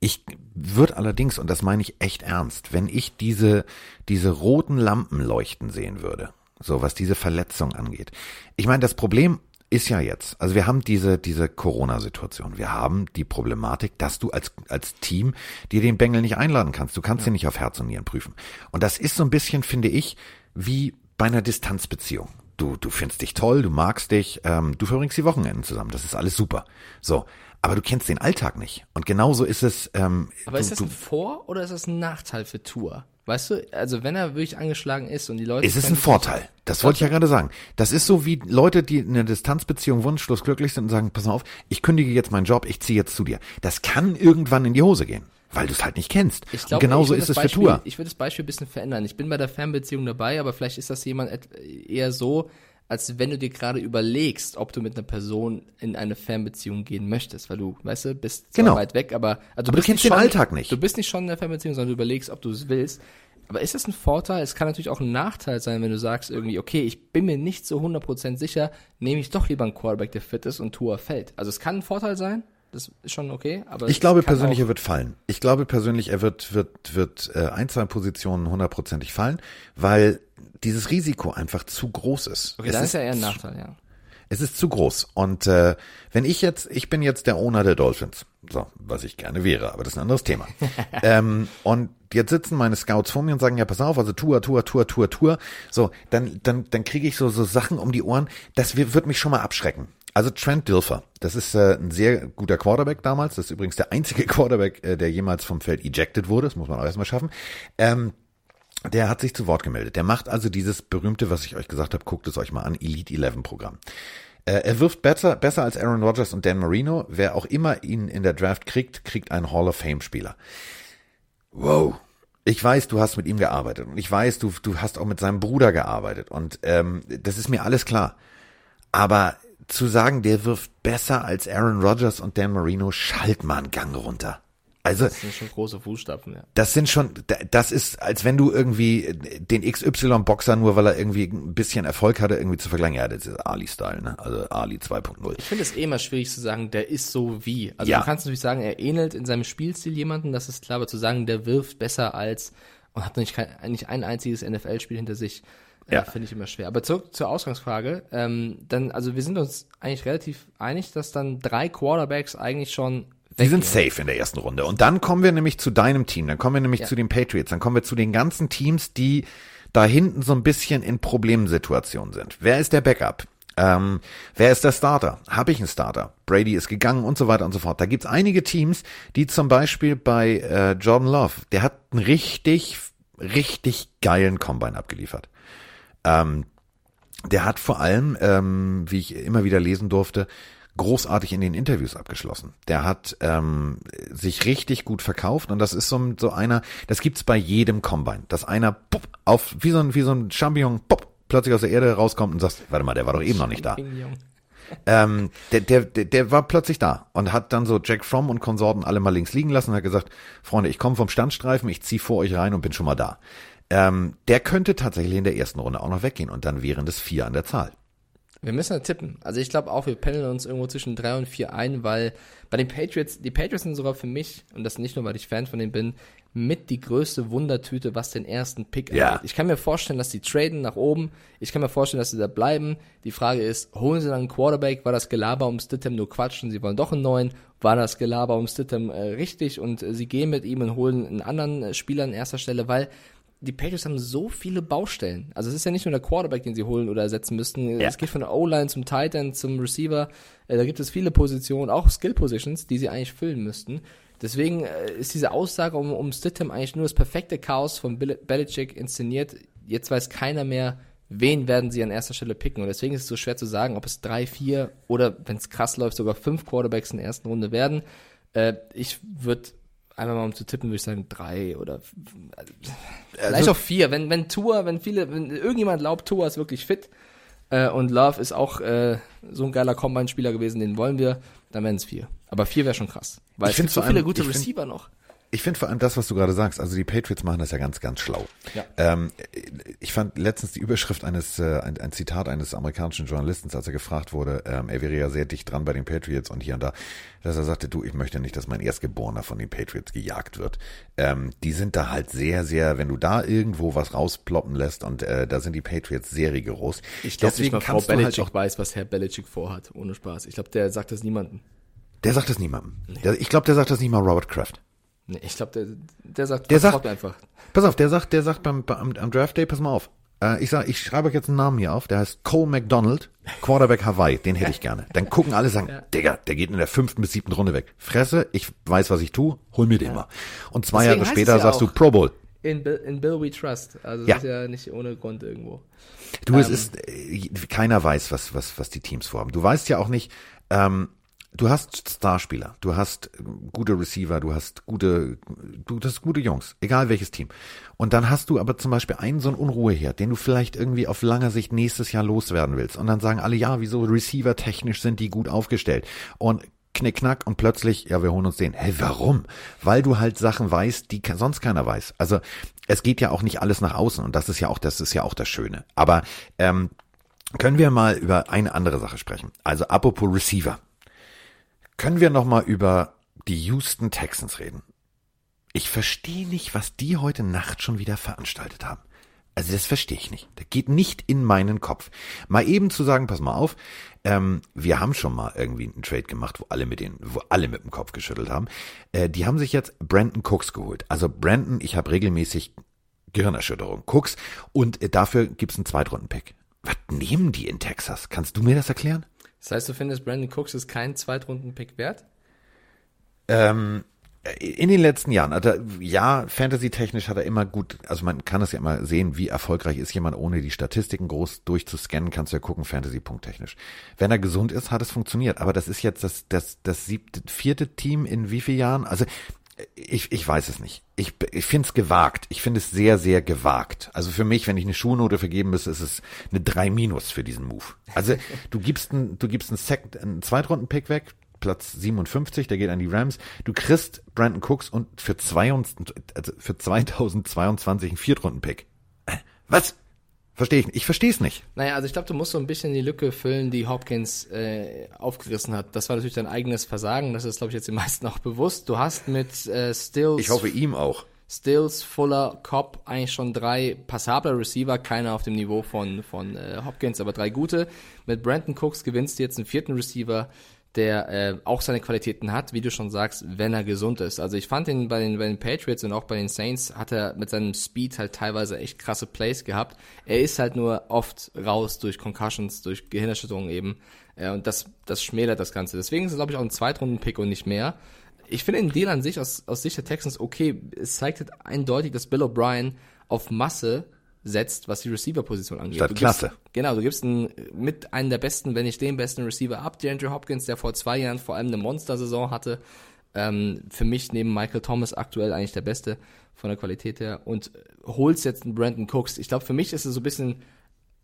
ich würde allerdings, und das meine ich echt ernst, wenn ich diese, diese roten Lampen leuchten sehen würde, so was diese Verletzung angeht. Ich meine, das Problem ist ja jetzt, also wir haben diese, diese Corona-Situation. Wir haben die Problematik, dass du als, als Team dir den Bengel nicht einladen kannst. Du kannst ja. ihn nicht auf Herz und Nieren prüfen. Und das ist so ein bisschen, finde ich, wie bei einer Distanzbeziehung. Du, du findest dich toll, du magst dich, ähm, du verbringst die Wochenenden zusammen. Das ist alles super. So. Aber du kennst den Alltag nicht. Und genauso ist es. Ähm, Aber du, ist das ein Vor- oder ist das ein Nachteil für Tour? Weißt du, also wenn er wirklich angeschlagen ist und die Leute. Es ist ein Vorteil. Das wollte ich ja gerade sagen. Das ist so wie Leute, die in einer Distanzbeziehung wunschlos glücklich sind und sagen, pass mal auf, ich kündige jetzt meinen Job, ich ziehe jetzt zu dir. Das kann irgendwann in die Hose gehen. Weil du es halt nicht kennst. Ich glaube, und genauso ist es Beispiel, für Tour. Ich würde das Beispiel ein bisschen verändern. Ich bin bei der Fernbeziehung dabei, aber vielleicht ist das jemand eher so, als wenn du dir gerade überlegst, ob du mit einer Person in eine Fernbeziehung gehen möchtest, weil du, weißt du, bist zwar genau. weit weg, aber, also aber du, kennst den schon, Alltag nicht. Du bist nicht schon in der Fernbeziehung, sondern du überlegst, ob du es willst. Aber ist das ein Vorteil? Es kann natürlich auch ein Nachteil sein, wenn du sagst irgendwie, okay, ich bin mir nicht so 100% sicher, nehme ich doch lieber einen Quarterback, der fit ist und Tour fällt. Also es kann ein Vorteil sein, das ist schon okay, aber ich glaube persönlich, er wird fallen. Ich glaube persönlich, er wird wird wird äh, ein zwei Positionen hundertprozentig fallen, weil dieses Risiko einfach zu groß ist. Okay, es dann ist ja eher ein Nachteil, ja. Es ist zu groß. Und äh, wenn ich jetzt, ich bin jetzt der Owner der Dolphins, so, was ich gerne wäre, aber das ist ein anderes Thema. ähm, und jetzt sitzen meine Scouts vor mir und sagen, ja, pass auf, also Tour, Tour, Tour, Tour, Tour. So, dann, dann, dann kriege ich so, so Sachen um die Ohren, das wird mich schon mal abschrecken. Also Trent Dilfer, das ist äh, ein sehr guter Quarterback damals. Das ist übrigens der einzige Quarterback, äh, der jemals vom Feld ejected wurde. Das muss man auch erstmal schaffen. Ähm, der hat sich zu Wort gemeldet. Der macht also dieses berühmte, was ich euch gesagt habe, guckt es euch mal an, Elite 11 Programm. Äh, er wirft besser, besser als Aaron Rodgers und Dan Marino. Wer auch immer ihn in der Draft kriegt, kriegt einen Hall of Fame Spieler. Wow. Ich weiß, du hast mit ihm gearbeitet und ich weiß, du, du hast auch mit seinem Bruder gearbeitet und ähm, das ist mir alles klar. Aber zu sagen, der wirft besser als Aaron Rodgers und Dan Marino, schalt mal einen Gang runter. Also, das sind schon große Fußstapfen, ja. Das sind schon, das ist, als wenn du irgendwie den XY-Boxer nur, weil er irgendwie ein bisschen Erfolg hatte, irgendwie zu vergleichen. Ja, das ist Ali-Style, ne? Also Ali 2.0. Ich finde es eh immer schwierig zu sagen, der ist so wie. Also ja. du kannst natürlich sagen, er ähnelt in seinem Spielstil jemanden, das ist klar, aber zu sagen, der wirft besser als und hat nicht, nicht ein einziges NFL-Spiel hinter sich, äh, ja. äh, finde ich immer schwer. Aber zurück zur Ausgangsfrage. Ähm, dann, also wir sind uns eigentlich relativ einig, dass dann drei Quarterbacks eigentlich schon Sie sind safe in der ersten Runde. Und dann kommen wir nämlich zu deinem Team. Dann kommen wir nämlich ja. zu den Patriots. Dann kommen wir zu den ganzen Teams, die da hinten so ein bisschen in Problemsituationen sind. Wer ist der Backup? Ähm, wer ist der Starter? Habe ich einen Starter? Brady ist gegangen und so weiter und so fort. Da gibt's einige Teams, die zum Beispiel bei äh, Jordan Love, der hat einen richtig, richtig geilen Combine abgeliefert. Ähm, der hat vor allem, ähm, wie ich immer wieder lesen durfte, großartig in den Interviews abgeschlossen. Der hat ähm, sich richtig gut verkauft und das ist so, so einer, das gibt's bei jedem Combine, dass einer pop, auf wie so ein wie so ein Champignon pop, plötzlich aus der Erde rauskommt und sagt, warte mal, der war doch eben noch nicht da. ähm, der, der, der, der war plötzlich da und hat dann so Jack Fromm und Konsorten alle mal links liegen lassen und hat gesagt, Freunde, ich komme vom Standstreifen, ich zieh vor euch rein und bin schon mal da. Ähm, der könnte tatsächlich in der ersten Runde auch noch weggehen und dann wären das vier an der Zahl. Wir müssen ja tippen. Also ich glaube auch, wir pendeln uns irgendwo zwischen drei und vier ein, weil bei den Patriots, die Patriots sind sogar für mich, und das nicht nur, weil ich Fan von denen bin, mit die größte Wundertüte, was den ersten Pick Ja. angeht. Ich kann mir vorstellen, dass die traden nach oben. Ich kann mir vorstellen, dass sie da bleiben. Die Frage ist, holen sie dann einen Quarterback? War das Gelaber um Stidham nur Quatsch und sie wollen doch einen neuen? War das Gelaber um Stidham äh, richtig und äh, sie gehen mit ihm und holen einen anderen äh, Spieler an erster Stelle? Weil die Patriots haben so viele Baustellen. Also es ist ja nicht nur der Quarterback, den sie holen oder ersetzen müssten. Ja. Es geht von der O-Line zum Tight End zum Receiver. Äh, da gibt es viele Positionen, auch Skill-Positions, die sie eigentlich füllen müssten. Deswegen äh, ist diese Aussage um, um Stidham eigentlich nur das perfekte Chaos von Bill- Belichick inszeniert. Jetzt weiß keiner mehr, wen werden sie an erster Stelle picken. Und deswegen ist es so schwer zu sagen, ob es drei, vier oder, wenn es krass läuft, sogar fünf Quarterbacks in der ersten Runde werden. Äh, ich würde einfach mal um zu tippen, würde ich sagen drei oder f- vielleicht auch vier. Wenn, wenn Tour, wenn viele, wenn irgendjemand glaubt, Tour ist wirklich fit äh, und Love ist auch äh, so ein geiler Combine-Spieler gewesen, den wollen wir, dann wären es vier. Aber vier wäre schon krass. Weil Ich es gibt find's so viele gute Receiver noch. Ich finde vor allem das, was du gerade sagst, also die Patriots machen das ja ganz, ganz schlau. Ja. Ähm, ich fand letztens die Überschrift eines, äh, ein, ein Zitat eines amerikanischen Journalisten, als er gefragt wurde, ähm, er wäre ja sehr dicht dran bei den Patriots und hier und da, dass er sagte, du, ich möchte nicht, dass mein Erstgeborener von den Patriots gejagt wird. Ähm, die sind da halt sehr, sehr, wenn du da irgendwo was rausploppen lässt und äh, da sind die Patriots sehr rigoros. Ich glaube nicht mal Frau halt Belichick auch, weiß, was Herr Belichick vorhat, ohne Spaß. Ich glaube, der sagt das niemandem. der sagt das niemandem. Der, ich glaube, der sagt das nicht mal Robert Kraft. Nee, ich glaube, der, der sagt, Der sagt- einfach. Pass auf, der sagt, der sagt beim, beim am Draft Day, pass mal auf. Äh, ich sag, ich schreibe euch jetzt einen Namen hier auf, der heißt Cole McDonald, Quarterback Hawaii, den hätte ich gerne. Dann gucken alle sagen, Digga, der geht in der fünften bis siebten Runde weg. Fresse, ich weiß, was ich tue, hol mir den mal. Und zwei Deswegen Jahre später ja sagst du Pro Bowl. In Bill, in Bill We Trust. Also Ja. das ist ja nicht ohne Grund irgendwo. Du, es ist, äh, keiner weiß, was, was, was die Teams vorhaben. Du weißt ja auch nicht, ähm, du hast Starspieler, du hast äh, gute Receiver, du hast gute, du hast gute Jungs, egal welches Team. Und dann hast du aber zum Beispiel einen so einen Unruheherd, den du vielleicht irgendwie auf langer Sicht nächstes Jahr loswerden willst. Und dann sagen alle, ja, wieso Receiver technisch sind die gut aufgestellt. Und knickknack und plötzlich, ja, wir holen uns den. Hä, warum? Weil du halt Sachen weißt, die sonst keiner weiß. Also es geht ja auch nicht alles nach außen und das ist ja auch, das ist ja auch das Schöne. Aber ähm, können wir mal über eine andere Sache sprechen? Also apropos Receiver. Können wir noch mal über die Houston Texans reden? Ich verstehe nicht, was die heute Nacht schon wieder veranstaltet haben. Also das verstehe ich nicht. Das geht nicht in meinen Kopf. Mal eben zu sagen, pass mal auf, ähm, wir haben schon mal irgendwie einen Trade gemacht, wo alle mit den, wo alle mit dem Kopf geschüttelt haben. Äh, die haben sich jetzt Brandon Cooks geholt. Also Brandon, ich habe regelmäßig Gehirnerschütterung. Cooks und äh, dafür gibt's einen Zweitrunden-Pick. Was nehmen die in Texas? Kannst du mir das erklären? Das heißt, du findest, Brandon Cooks ist kein Zweitrunden-Pick wert? Ähm, in den letzten Jahren, also ja, Fantasy-technisch hat er immer gut, also man kann es ja immer sehen, wie erfolgreich ist jemand, ohne die Statistiken groß durchzuscannen, kannst du ja gucken, Fantasy-punkttechnisch. Wenn er gesund ist, hat es funktioniert, aber das ist jetzt das, das, das siebte, vierte Team in wie vielen Jahren? Also ich, ich weiß es nicht. Ich, ich finde es gewagt. Ich finde es sehr, sehr gewagt. Also für mich, wenn ich eine Schulnote vergeben müsste, ist es eine 3 minus für diesen Move. Also du gibst einen, du gibst einen, Sek einen Zweitrunden-Pick weg, Platz 57, der geht an die Rams. Du kriegst Brandon Cooks und für, 22, also für 2022 einen Viertrunden-Pick. Äh, Was? Verstehe ich nicht. Ich verstehe es nicht. Naja, also ich glaube, du musst so ein bisschen die Lücke füllen, die Hopkins äh, aufgerissen hat. Das war natürlich dein eigenes Versagen. Das ist, glaube ich, jetzt den meisten auch bewusst. Du hast mit äh, Stills, Ich hoffe ihm auch. Stills, Fuller, Cobb eigentlich schon drei passable Receiver, keiner auf dem Niveau von, von äh, Hopkins, aber drei gute. Mit Brandon Cooks gewinnst du jetzt einen vierten Receiver, der äh, auch seine Qualitäten hat, wie du schon sagst, wenn er gesund ist. Also ich fand ihn bei den, bei den Patriots und auch bei den Saints hat er mit seinem Speed halt teilweise echt krasse Plays gehabt. Er ist halt nur oft raus durch Concussions, durch Gehirnerschütterungen eben. Äh, und das, das schmälert das Ganze. Deswegen ist es, glaube ich, auch ein Zweitrunden-Pick und nicht mehr. Ich finde den Deal an sich aus, aus Sicht der Texans okay. Es zeigt halt eindeutig, dass Bill O'Brien auf Masse setzt, was die Receiver-Position angeht. Statt Klasse. Genau, du gibst einen, mit einem der besten, wenn nicht den besten Receiver ab, DeAndre Hopkins, der vor zwei Jahren vor allem eine Monster-Saison hatte. Ähm, für mich neben Michael Thomas aktuell eigentlich der Beste von der Qualität her. Und holst jetzt einen Brandon Cooks. Ich glaube, für mich ist es so ein bisschen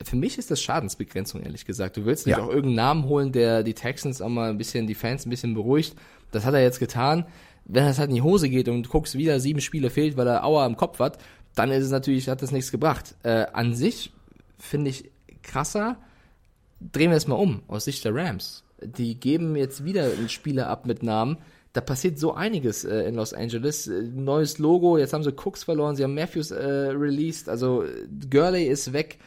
für mich ist das Schadensbegrenzung, ehrlich gesagt. Du willst nicht Ja. auch irgendeinen Namen holen, der die Texans auch mal ein bisschen, die Fans ein bisschen beruhigt. Das hat er jetzt getan. Wenn das halt in die Hose geht und guckst wieder sieben Spiele fehlt, weil er Aua im Kopf hat, dann ist es natürlich, hat das nichts gebracht. Äh, an sich finde ich krasser, drehen wir es mal um, aus Sicht der Rams. Die geben jetzt wieder einen Spieler ab mit Namen. Da passiert so einiges äh, in Los Angeles. Äh, neues Logo, jetzt haben sie Cooks verloren, sie haben Matthews äh, released, also Gurley ist weg.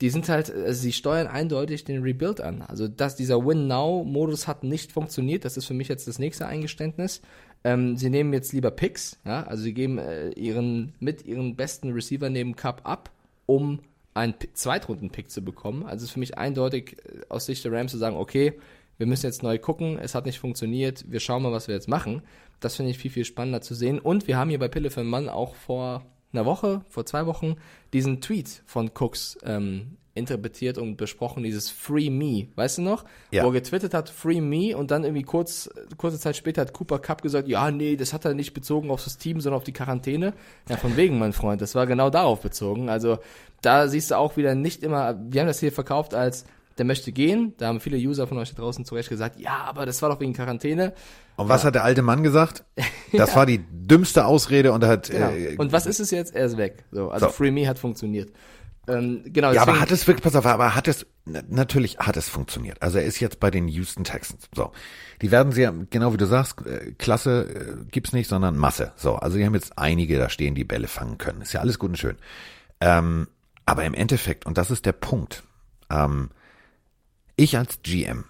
Die sind halt, also sie steuern eindeutig den Rebuild an. Also dass dieser Win-Now-Modus hat nicht funktioniert, das ist für mich jetzt das nächste Eingeständnis. Ähm, sie nehmen jetzt lieber Picks, ja, also sie geben äh, ihren mit ihren besten Receiver neben Cup ab, um einen Zweitrunden-Pick zu bekommen. Also es ist für mich eindeutig äh, aus Sicht der Rams zu sagen, okay, wir müssen jetzt neu gucken, es hat nicht funktioniert, wir schauen mal, was wir jetzt machen. Das finde ich viel, viel spannender zu sehen. Und wir haben hier bei Pille für Mann auch vor einer Woche, vor zwei Wochen, diesen Tweet von Cooks ähm, interpretiert und besprochen, dieses Free Me, weißt du noch? Ja. Wo er getwittert hat, Free Me und dann irgendwie kurz, kurze Zeit später hat Cooper Cup gesagt, ja, nee, das hat er nicht bezogen auf das Team, sondern auf die Quarantäne. Ja, von wegen, mein Freund, das war genau darauf bezogen. Also da siehst du auch wieder nicht immer, wir haben das hier verkauft als, der möchte gehen, da haben viele User von euch da draußen zu Recht gesagt, ja, aber das war doch wegen Quarantäne. Und was hat der alte Mann gesagt? Das war die dümmste Ausrede und er hat. Genau. Äh, Und was ist es jetzt? Er ist weg. So, also So. Free Me hat funktioniert. Ähm, genau, ja, aber hat es wirklich, pass auf, aber hat es, na- natürlich hat es funktioniert. Also er ist jetzt bei den Houston Texans. So. Die werden sehr, genau wie du sagst, äh, Klasse äh, gibt's nicht, sondern Masse. So. Also die haben jetzt einige da stehen, die Bälle fangen können. Ist ja alles gut und schön. Ähm, aber im Endeffekt, und das ist der Punkt, ähm, ich als GM,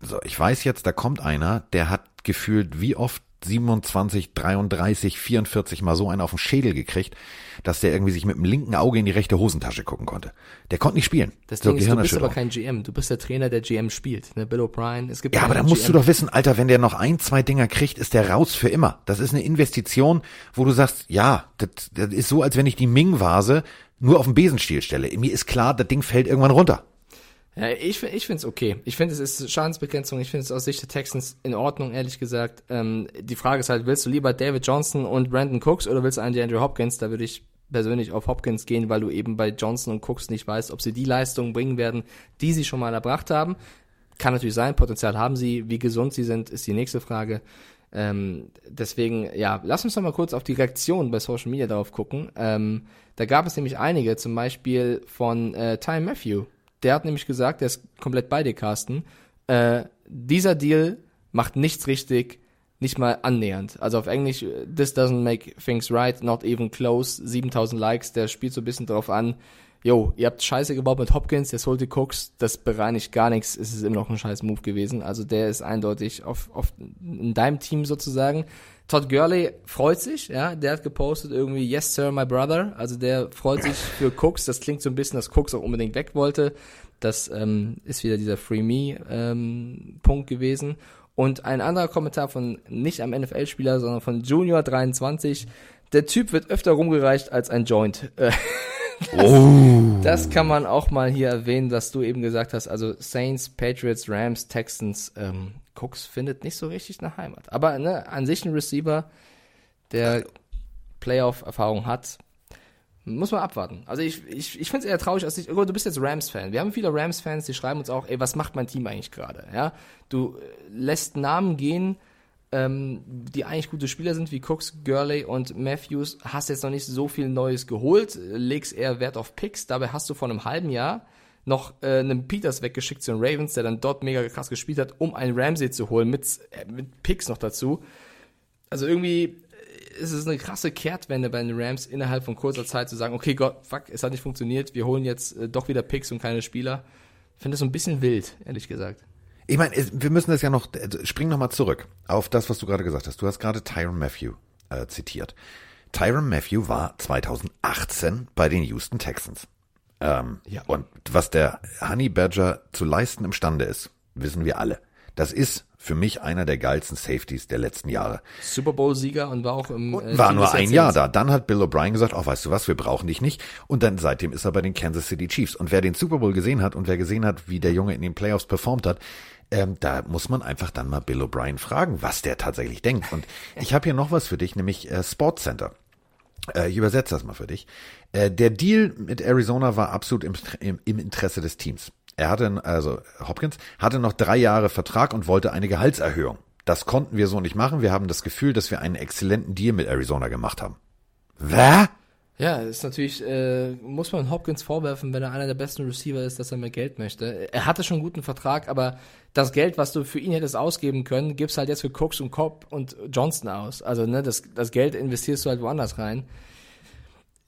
so, ich weiß jetzt, da kommt einer, der hat gefühlt wie oft 27, 33, 44 mal so einen auf den Schädel gekriegt, dass der irgendwie sich mit dem linken Auge in die rechte Hosentasche gucken konnte. Der konnte nicht spielen. Das So, Ding ist, du bist aber kein GM. Du bist der Trainer, der GM spielt. Ne? Bill O'Brien. Es gibt Ja, aber da musst du GM. doch wissen, Alter, wenn der noch ein, zwei Dinger kriegt, ist der raus für immer. Das ist eine Investition, wo du sagst, ja, das, das ist so, als wenn ich die Ming-Vase nur auf den Besenstiel stelle. Mir ist klar, das Ding fällt irgendwann runter. Ja, ich, ich finde es okay. Ich finde, es ist Schadensbegrenzung. Ich finde es aus Sicht der Texans in Ordnung, ehrlich gesagt. Ähm, die Frage ist halt, willst du lieber David Johnson und Brandon Cooks oder willst du einen Andrew Hopkins? Da würde ich persönlich auf Hopkins gehen, weil du eben bei Johnson und Cooks nicht weißt, ob sie die Leistungen bringen werden, die sie schon mal erbracht haben. Kann natürlich sein, Potenzial haben sie. Wie gesund sie sind, ist die nächste Frage. Ähm, deswegen, ja, lass uns doch mal kurz auf die Reaktion bei Social Media darauf gucken. Ähm, da gab es nämlich einige, zum Beispiel von äh, Ty Matthew. Der hat nämlich gesagt, der ist komplett bei dir, Carsten. Äh, dieser Deal macht nichts richtig, nicht mal annähernd. Also auf Englisch, äh, this doesn't make things right, not even close. 7000 Likes, der spielt so ein bisschen drauf an. Jo, ihr habt Scheiße gebaut mit Hopkins, jetzt holt ihr Cooks, das bereinigt gar nichts, es ist immer noch ein scheiß Move gewesen. Also der ist eindeutig auf, auf in deinem Team sozusagen. Todd Gurley freut sich, ja, der hat gepostet irgendwie, yes sir, my brother. Also der freut sich für Cooks. Das klingt so ein bisschen, dass Cooks auch unbedingt weg wollte. Das ähm, ist wieder dieser Free Me ähm, Punkt gewesen. Und ein anderer Kommentar von nicht einem NFL-Spieler, sondern von Junior 23. Der Typ wird öfter rumgereicht als ein Joint. Äh, Oh. das kann man auch mal hier erwähnen, dass du eben gesagt hast, also Saints, Patriots, Rams, Texans, ähm, Cooks findet nicht so richtig eine Heimat. Aber ne, an sich ein Receiver, der Playoff-Erfahrung hat, muss man abwarten. Also ich, ich, ich finde es eher traurig, als ich, du bist jetzt Rams-Fan. Wir haben viele Rams-Fans, die schreiben uns auch, ey, was macht mein Team eigentlich gerade? Ja, du äh, lässt Namen gehen, ähm, die eigentlich gute Spieler sind, wie Cooks, Gurley und Matthews, hast jetzt noch nicht so viel Neues geholt, äh, legst eher Wert auf Picks, dabei hast du vor einem halben Jahr noch äh, einen Peters weggeschickt zu den Ravens, der dann dort mega krass gespielt hat, um einen Ramsey zu holen, mit, äh, mit Picks noch dazu. Also irgendwie äh, ist es eine krasse Kehrtwende bei den Rams innerhalb von kurzer Zeit zu sagen, okay, Gott, fuck, es hat nicht funktioniert, wir holen jetzt äh, doch wieder Picks und keine Spieler. Ich finde das so ein bisschen wild, ehrlich gesagt. Ich meine, wir müssen das ja noch, also spring noch mal zurück auf das, was du gerade gesagt hast. Du hast gerade Tyron Matthew äh, zitiert. Tyron Matthew war 2018 bei den Houston Texans. Ähm, Ja. Und was der Honey Badger zu leisten imstande ist, wissen wir alle. Das ist für mich einer der geilsten Safeties der letzten Jahre. Super Bowl-Sieger und war auch im äh, War nur ein Jahr da. Dann hat Bill O'Brien gesagt, ach, weißt du was, wir brauchen dich nicht. Und dann seitdem ist er bei den Kansas City Chiefs. Und wer den Super Bowl gesehen hat und wer gesehen hat, wie der Junge in den Playoffs performt hat, ähm, da muss man einfach dann mal Bill O'Brien fragen, was der tatsächlich denkt. Und ich habe hier noch was für dich, nämlich äh, Sports Center. Äh, ich übersetze das mal für dich. Äh, der Deal mit Arizona war absolut im, im, im Interesse des Teams. Er hatte, also Hopkins, hatte noch drei Jahre Vertrag und wollte eine Gehaltserhöhung. Das konnten wir so nicht machen. Wir haben das Gefühl, dass wir einen exzellenten Deal mit Arizona gemacht haben. Wer? Ja, ist natürlich, äh, muss man Hopkins vorwerfen, wenn er einer der besten Receiver ist, dass er mehr Geld möchte. Er hatte schon einen guten Vertrag, aber das Geld, was du für ihn hättest ausgeben können, gibst halt jetzt für Cooks und Cobb und Johnston aus. Also, ne, das, das Geld investierst du halt woanders rein.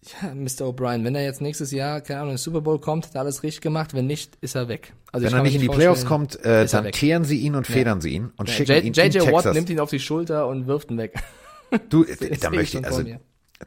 Ja, Mr. O'Brien, wenn er jetzt nächstes Jahr, keine Ahnung, in den Super Bowl kommt, hat er alles richtig gemacht. Wenn nicht, ist er weg. Also wenn er nicht in die Playoffs kommt, äh, dann teeren sie ihn und federn ja. sie ihn und ja, schicken J ihn JJ in Watt nimmt ihn auf die Schulter und wirft ihn weg. Du, da möchte ich, also,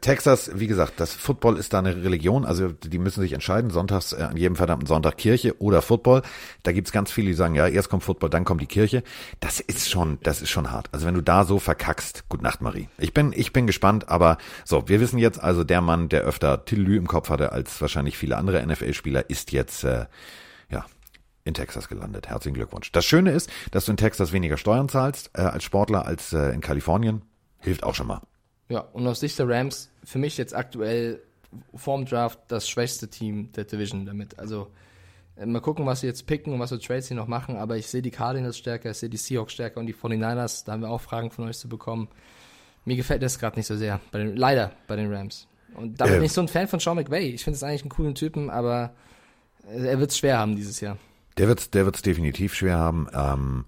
Texas, wie gesagt, das Football ist da eine Religion, also die müssen sich entscheiden, sonntags äh, an jedem verdammten Sonntag Kirche oder Football. Da gibt's ganz viele, die sagen, ja, erst kommt Football, dann kommt die Kirche. Das ist schon, das ist schon hart. Also wenn du da so verkackst, gut Nacht, Marie. Ich bin, ich bin gespannt, aber so, wir wissen jetzt, also der Mann, der öfter Tillü im Kopf hatte als wahrscheinlich viele andere NFL-Spieler, ist jetzt, äh, ja, in Texas gelandet. Herzlichen Glückwunsch. Das Schöne ist, dass du in Texas weniger Steuern zahlst äh, als Sportler als äh, in Kalifornien. Hilft auch schon mal. Ja, und aus Sicht der Rams für mich jetzt aktuell vorm Draft das schwächste Team der Division damit. Also äh, mal gucken, was sie jetzt picken und was für Trades sie noch machen, aber ich sehe die Cardinals stärker, ich sehe die Seahawks stärker und die 49ers, da haben wir auch Fragen von euch zu bekommen. Mir gefällt das gerade nicht so sehr, bei den, leider bei den Rams. Und da bin äh, ich so ein Fan von Sean McVay. Ich finde es eigentlich einen coolen Typen, aber äh, er wird es schwer haben dieses Jahr. Der wird es der wird's definitiv schwer haben. Ähm,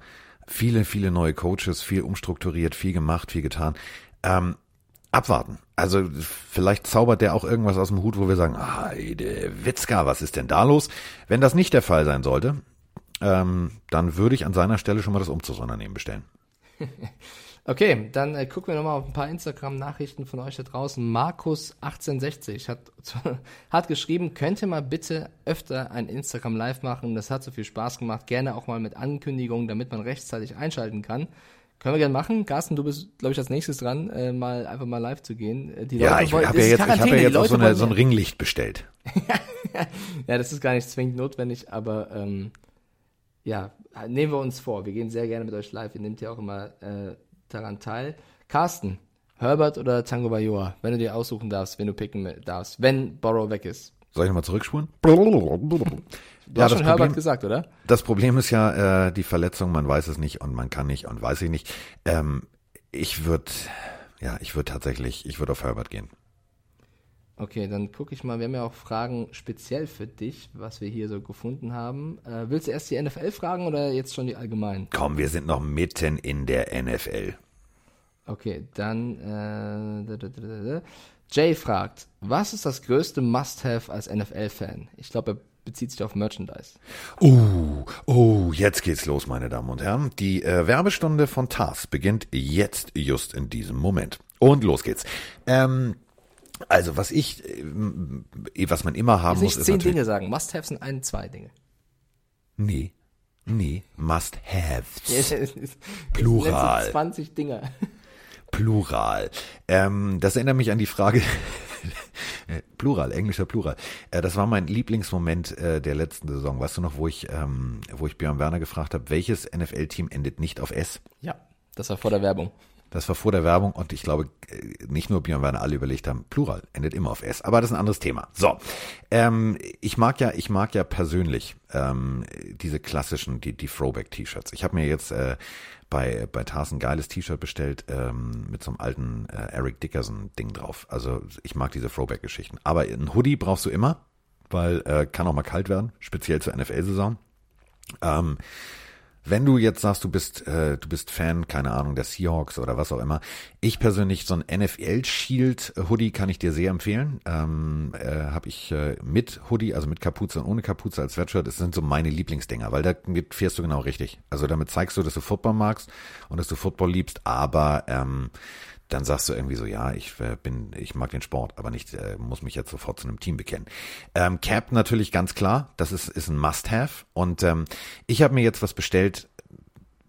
viele, viele neue Coaches, viel umstrukturiert, viel gemacht, viel getan. Ähm, abwarten. Also vielleicht zaubert der auch irgendwas aus dem Hut, wo wir sagen, Heide Witzka, was ist denn da los? Wenn das nicht der Fall sein sollte, ähm, dann würde ich an seiner Stelle schon mal das Umzugsunternehmen bestellen. Okay, dann äh, gucken wir nochmal auf ein paar Instagram-Nachrichten von euch da draußen. Markus1860 hat, hat geschrieben, könnte mal bitte öfter ein Instagram Live machen. Das hat so viel Spaß gemacht. Gerne auch mal mit Ankündigungen, damit man rechtzeitig einschalten kann. Können wir gerne machen. Carsten, du bist, glaube ich, als nächstes dran, äh, mal einfach mal live zu gehen. Äh, die ja, Leute ich habe ja jetzt, ich hab ja jetzt auch so, eine, so ein Ringlicht bestellt. ja, das ist gar nicht zwingend notwendig, aber ähm, ja, nehmen wir uns vor. Wir gehen sehr gerne mit euch live. Ihr nehmt ja auch immer äh, daran teil. Carsten, Herbert oder Tango Bayoa, wenn du dir aussuchen darfst, wenn du picken darfst, wenn Borrow weg ist. Soll ich nochmal zurückspulen? Du ja, hast schon Problem, Herbert gesagt, oder? Das Problem ist ja äh, die Verletzung, man weiß es nicht und man kann nicht und weiß ich nicht. Ähm, ich würde, ja, ich würde tatsächlich, ich würde auf Herbert gehen. Okay, dann gucke ich mal. Wir haben ja auch Fragen speziell für dich, was wir hier so gefunden haben. Äh, willst du erst die NFL fragen oder jetzt schon die allgemeinen? Komm, wir sind noch mitten in der NFL. Okay, dann äh, Jay fragt, was ist das größte Must-have als NFL-Fan? Ich glaube, er bezieht sich auf Merchandise. Oh, oh, jetzt geht's los, meine Damen und Herren. Die äh, Werbestunde von TAS beginnt jetzt, just in diesem Moment. Und los geht's. Ähm, also, was ich, äh, was man immer haben muss, ist zehn Dinge sagen. Must-have sind ein, zwei Dinge. Nee. Nee, must have. Plural. 20 Dinge. Plural. Ähm, das erinnert mich an die Frage, Plural, englischer Plural. Äh, das war mein Lieblingsmoment äh, der letzten Saison. Weißt du noch, wo ich, ähm, wo ich Björn Werner gefragt habe, welches NFL-Team endet nicht auf S? Ja, das war vor der Werbung. Das war vor der Werbung und ich glaube, äh, nicht nur Björn Werner, alle überlegt haben, Plural endet immer auf S. Aber das ist ein anderes Thema. So, ähm, ich mag ja, ich mag ja persönlich ähm, diese klassischen, die, die Throwback-T-Shirts. Ich habe mir jetzt äh, bei, bei Tars ein geiles T-Shirt bestellt ähm, mit so einem alten äh, Eric Dickerson-Ding drauf. Also ich mag diese Throwback-Geschichten. Aber ein Hoodie brauchst du immer, weil äh, kann auch mal kalt werden, speziell zur NFL-Saison. Ähm, wenn du jetzt sagst, du bist, äh, du bist Fan, keine Ahnung, der Seahawks oder was auch immer, ich persönlich so ein NFL Shield Hoodie kann ich dir sehr empfehlen. Ähm, äh, Habe ich äh, mit Hoodie, also mit Kapuze und ohne Kapuze als Sweatshirt. Das sind so meine Lieblingsdinger, weil da fährst du genau richtig. Also damit zeigst du, dass du Football magst und dass du Football liebst, aber ähm, dann sagst du irgendwie so, ja, ich äh, bin, ich mag den Sport, aber nicht, äh, muss mich jetzt sofort zu einem Team bekennen. Ähm, Cap natürlich ganz klar, das ist, ist ein Must-Have. Und ähm, ich habe mir jetzt was bestellt.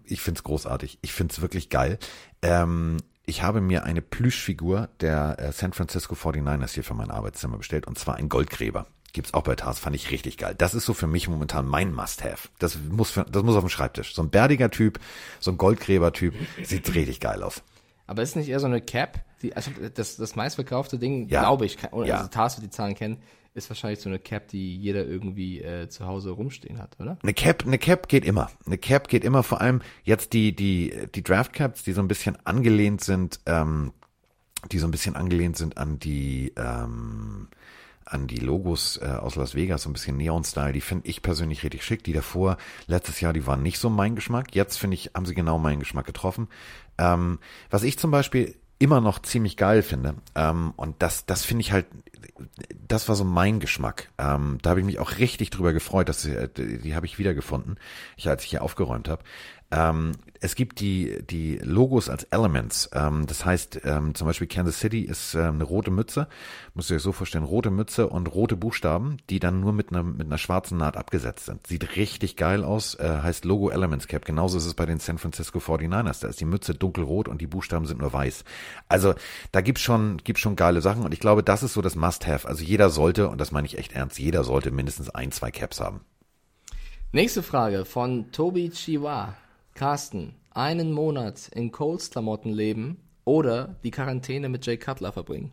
Ich find's großartig. Ich find's wirklich geil. Ähm, ich habe mir eine Plüschfigur der äh, San Francisco 49ers hier für mein Arbeitszimmer bestellt und zwar ein Goldgräber. Gibt's auch bei Tars, fand ich richtig geil. Das ist so für mich momentan mein Must-Have. Das muss, für, das muss auf dem Schreibtisch. So ein bärdiger Typ, so ein Goldgräber-Typ, sieht richtig geil aus. Aber ist nicht eher so eine Cap, Die, also das, das meistverkaufte Ding, Ja. glaube ich, kann, Ja. also Tars wird die Zahlen kennen, ist wahrscheinlich so eine Cap, die jeder irgendwie äh, zu Hause rumstehen hat, oder? Eine Cap, eine Cap geht immer. Eine Cap geht immer, vor allem jetzt die, die, die Draft Caps, die so ein bisschen angelehnt sind, ähm, die so ein bisschen angelehnt sind an die, ähm, an die Logos äh, aus Las Vegas, so ein bisschen Neon-Style, die finde ich persönlich richtig schick. Die davor, letztes Jahr, die waren nicht so mein Geschmack. Jetzt finde ich, haben sie genau meinen Geschmack getroffen. Ähm, was ich zum Beispiel immer noch ziemlich geil finde, ähm, und das, das finde ich halt, das war so mein Geschmack. Ähm, da habe ich mich auch richtig drüber gefreut, dass sie, die, die habe ich wiedergefunden, ich, als ich hier aufgeräumt habe. Ähm, es gibt die, die Logos als Elements. Ähm, das heißt, ähm, zum Beispiel Kansas City ist ähm, eine rote Mütze. Müsst ihr euch so vorstellen, rote Mütze und rote Buchstaben, die dann nur mit einer, mit einer schwarzen Naht abgesetzt sind. Sieht richtig geil aus, äh, heißt Logo Elements Cap. Genauso ist es bei den San Francisco 49ers. Da ist die Mütze dunkelrot und die Buchstaben sind nur weiß. Also da gibt's schon, gibt's schon geile Sachen und ich glaube, das ist so das Must-Have. Also jeder sollte, und das meine ich echt ernst, jeder sollte mindestens ein, zwei Caps haben. Nächste Frage von Tobi Chiwa. Carsten, einen Monat in Coles-Klamotten leben oder die Quarantäne mit Jay Cutler verbringen?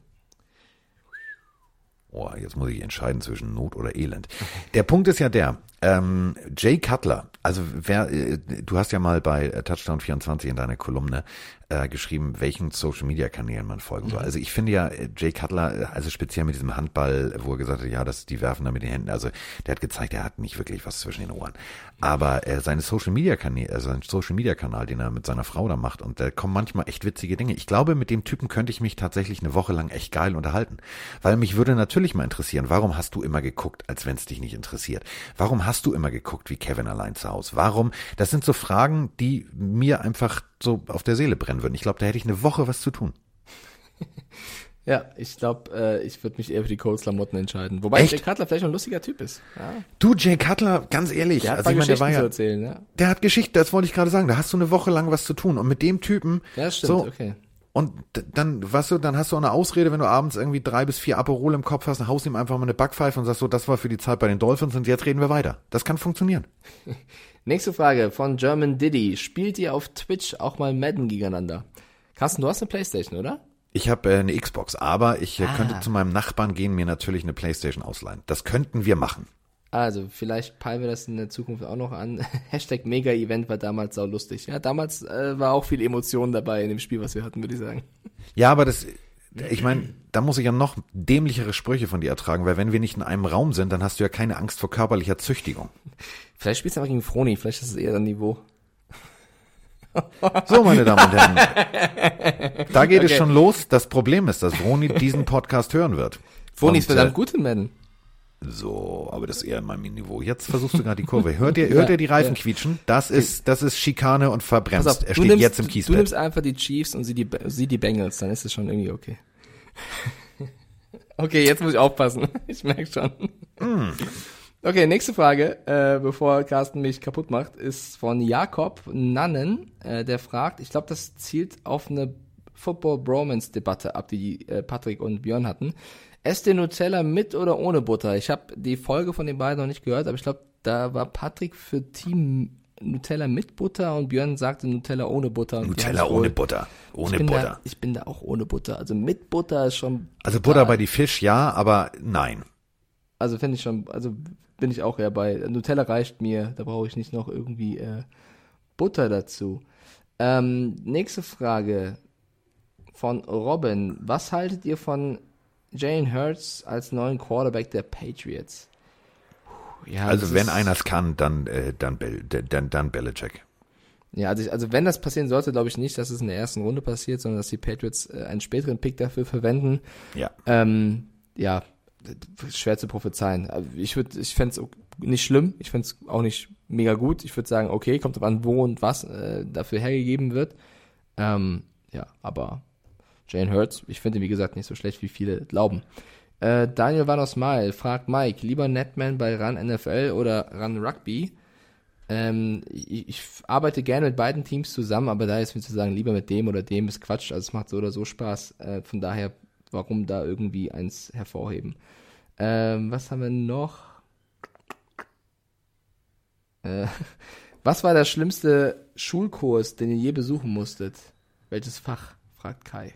Boah, jetzt muss ich entscheiden zwischen Not oder Elend. Der Punkt ist ja der, ähm, Jay Cutler, also wer, äh, du hast ja mal bei äh, Touchdown 24 in deiner Kolumne äh, geschrieben, welchen Social Media Kanälen man folgen soll. Also ich finde ja, äh, Jay Cutler, äh, also speziell mit diesem Handball, wo er gesagt hat, ja, das, die werfen da mit den Händen, also der hat gezeigt, er hat nicht wirklich was zwischen den Ohren. Aber äh, seine Social Media Kanäle, äh, sein Social Media Kanal, den er mit seiner Frau da macht, und da kommen manchmal echt witzige Dinge. Ich glaube, mit dem Typen könnte ich mich tatsächlich eine Woche lang echt geil unterhalten. Weil mich würde natürlich mal interessieren, warum hast du immer geguckt, als wenn es dich nicht interessiert? Warum hast du immer geguckt wie Kevin allein zu Hause? Warum? Das sind so Fragen, die mir einfach so auf der Seele brennen würden. Ich glaube, da hätte ich eine Woche was zu tun. Ja, ich glaube, äh, ich würde mich eher für die Coles-Klamotten entscheiden. Wobei Echt? Jay Cutler vielleicht ein lustiger Typ ist. Ja, Du, Jay Cutler, ganz ehrlich, der hat also ich meine, der Geschichten war zu ja, erzählen, ja. der hat Geschichte, das wollte ich gerade sagen, da hast du eine Woche lang was zu tun. Und mit dem Typen, Ja, stimmt, so, okay. Und dann, weißt du, dann hast du auch eine Ausrede, wenn du abends irgendwie drei bis vier Aperol im Kopf hast, dann haust ihm einfach mal eine Backpfeife und sagst so, das war für die Zeit bei den Dolphins und jetzt reden wir weiter. Das kann funktionieren. Nächste Frage von German Diddy. Spielt ihr auf Twitch auch mal Madden gegeneinander? Carsten, du hast eine Playstation, oder? Ich habe äh, eine Xbox, aber ich äh, Ah. könnte zu meinem Nachbarn gehen, mir natürlich eine Playstation ausleihen. Das könnten wir machen. Also, vielleicht peilen wir das in der Zukunft auch noch an. Hashtag Mega-Event war damals sau lustig. Ja, damals äh, war auch viel Emotion dabei in dem Spiel, was wir hatten, würde ich sagen. Ja, aber das, ich meine, da muss ich ja noch dämlichere Sprüche von dir ertragen, weil wenn wir nicht in einem Raum sind, dann hast du ja keine Angst vor körperlicher Züchtigung. Vielleicht spielst du einfach gegen Froni, vielleicht ist es eher ein Niveau. So, meine Damen und Herren. Da geht es Okay. schon los. Das Problem ist, dass Roni diesen Podcast hören wird. Froni ist verdammt äh, gut in Madden. So, aber das ist eher in meinem Niveau. Jetzt versuchst du gerade die Kurve. Hört ihr, hört ihr die Reifen ja. quietschen? Das ist, das ist Schikane und verbremst. auf, er du steht nimmst, jetzt im du Kiesbett. nimmst einfach die Chiefs und sie die, sie die Bengals, dann ist es schon irgendwie okay. okay, jetzt muss ich aufpassen. Ich merke schon. Hm. Okay, nächste Frage, äh, bevor Carsten mich kaputt macht, ist von Jakob Nannen, äh, der fragt, ich glaube, das zielt auf eine Football-Bromance-Debatte ab, die äh, Patrick und Björn hatten. Esst ihr Nutella mit oder ohne Butter? Ich habe die Folge von den beiden noch nicht gehört, aber ich glaube, da war Patrick für Team Nutella mit Butter und Björn sagte Nutella ohne Butter. Und Nutella ohne Butter. Ich Ohne bin Butter. Da, ich bin da auch ohne Butter. Also mit Butter ist schon. also Butter bei die Fisch, ja, aber nein. Also finde ich schon, also bin ich auch eher bei. Nutella reicht mir, da brauche ich nicht noch irgendwie äh, Butter dazu. Ähm, nächste Frage von Robin. Was haltet ihr von Jane Hurts als neuen Quarterback der Patriots? Puh, Ja, Also wenn einer es kann, dann, äh, dann, dann, dann Belichick. Ja, also, ich, also wenn das passieren sollte, glaube ich nicht, dass es in der ersten Runde passiert, sondern dass die Patriots äh, einen späteren Pick dafür verwenden. Ja. Ähm, ja, schwer zu prophezeien. Also Ich würde, ich fände es nicht schlimm, ich fände es auch nicht mega gut. Ich würde sagen, okay, kommt drauf an, wo und was äh, dafür hergegeben wird. Ähm, ja, aber Jane Hurts, ich finde wie gesagt, nicht so schlecht, wie viele glauben. Äh, Daniel Vanos Mal fragt Mike, lieber Netman bei Run NFL oder Run Rugby? Ähm, ich, ich arbeite gerne mit beiden Teams zusammen, aber da ist mir zu sagen, lieber mit dem oder dem ist Quatsch. Also es macht so oder so Spaß. Äh, von daher, warum da irgendwie eins hervorheben? Ähm, was haben wir noch? Äh, was war der schlimmste Schulkurs, den ihr je besuchen musstet? Welches Fach? fragt Kai.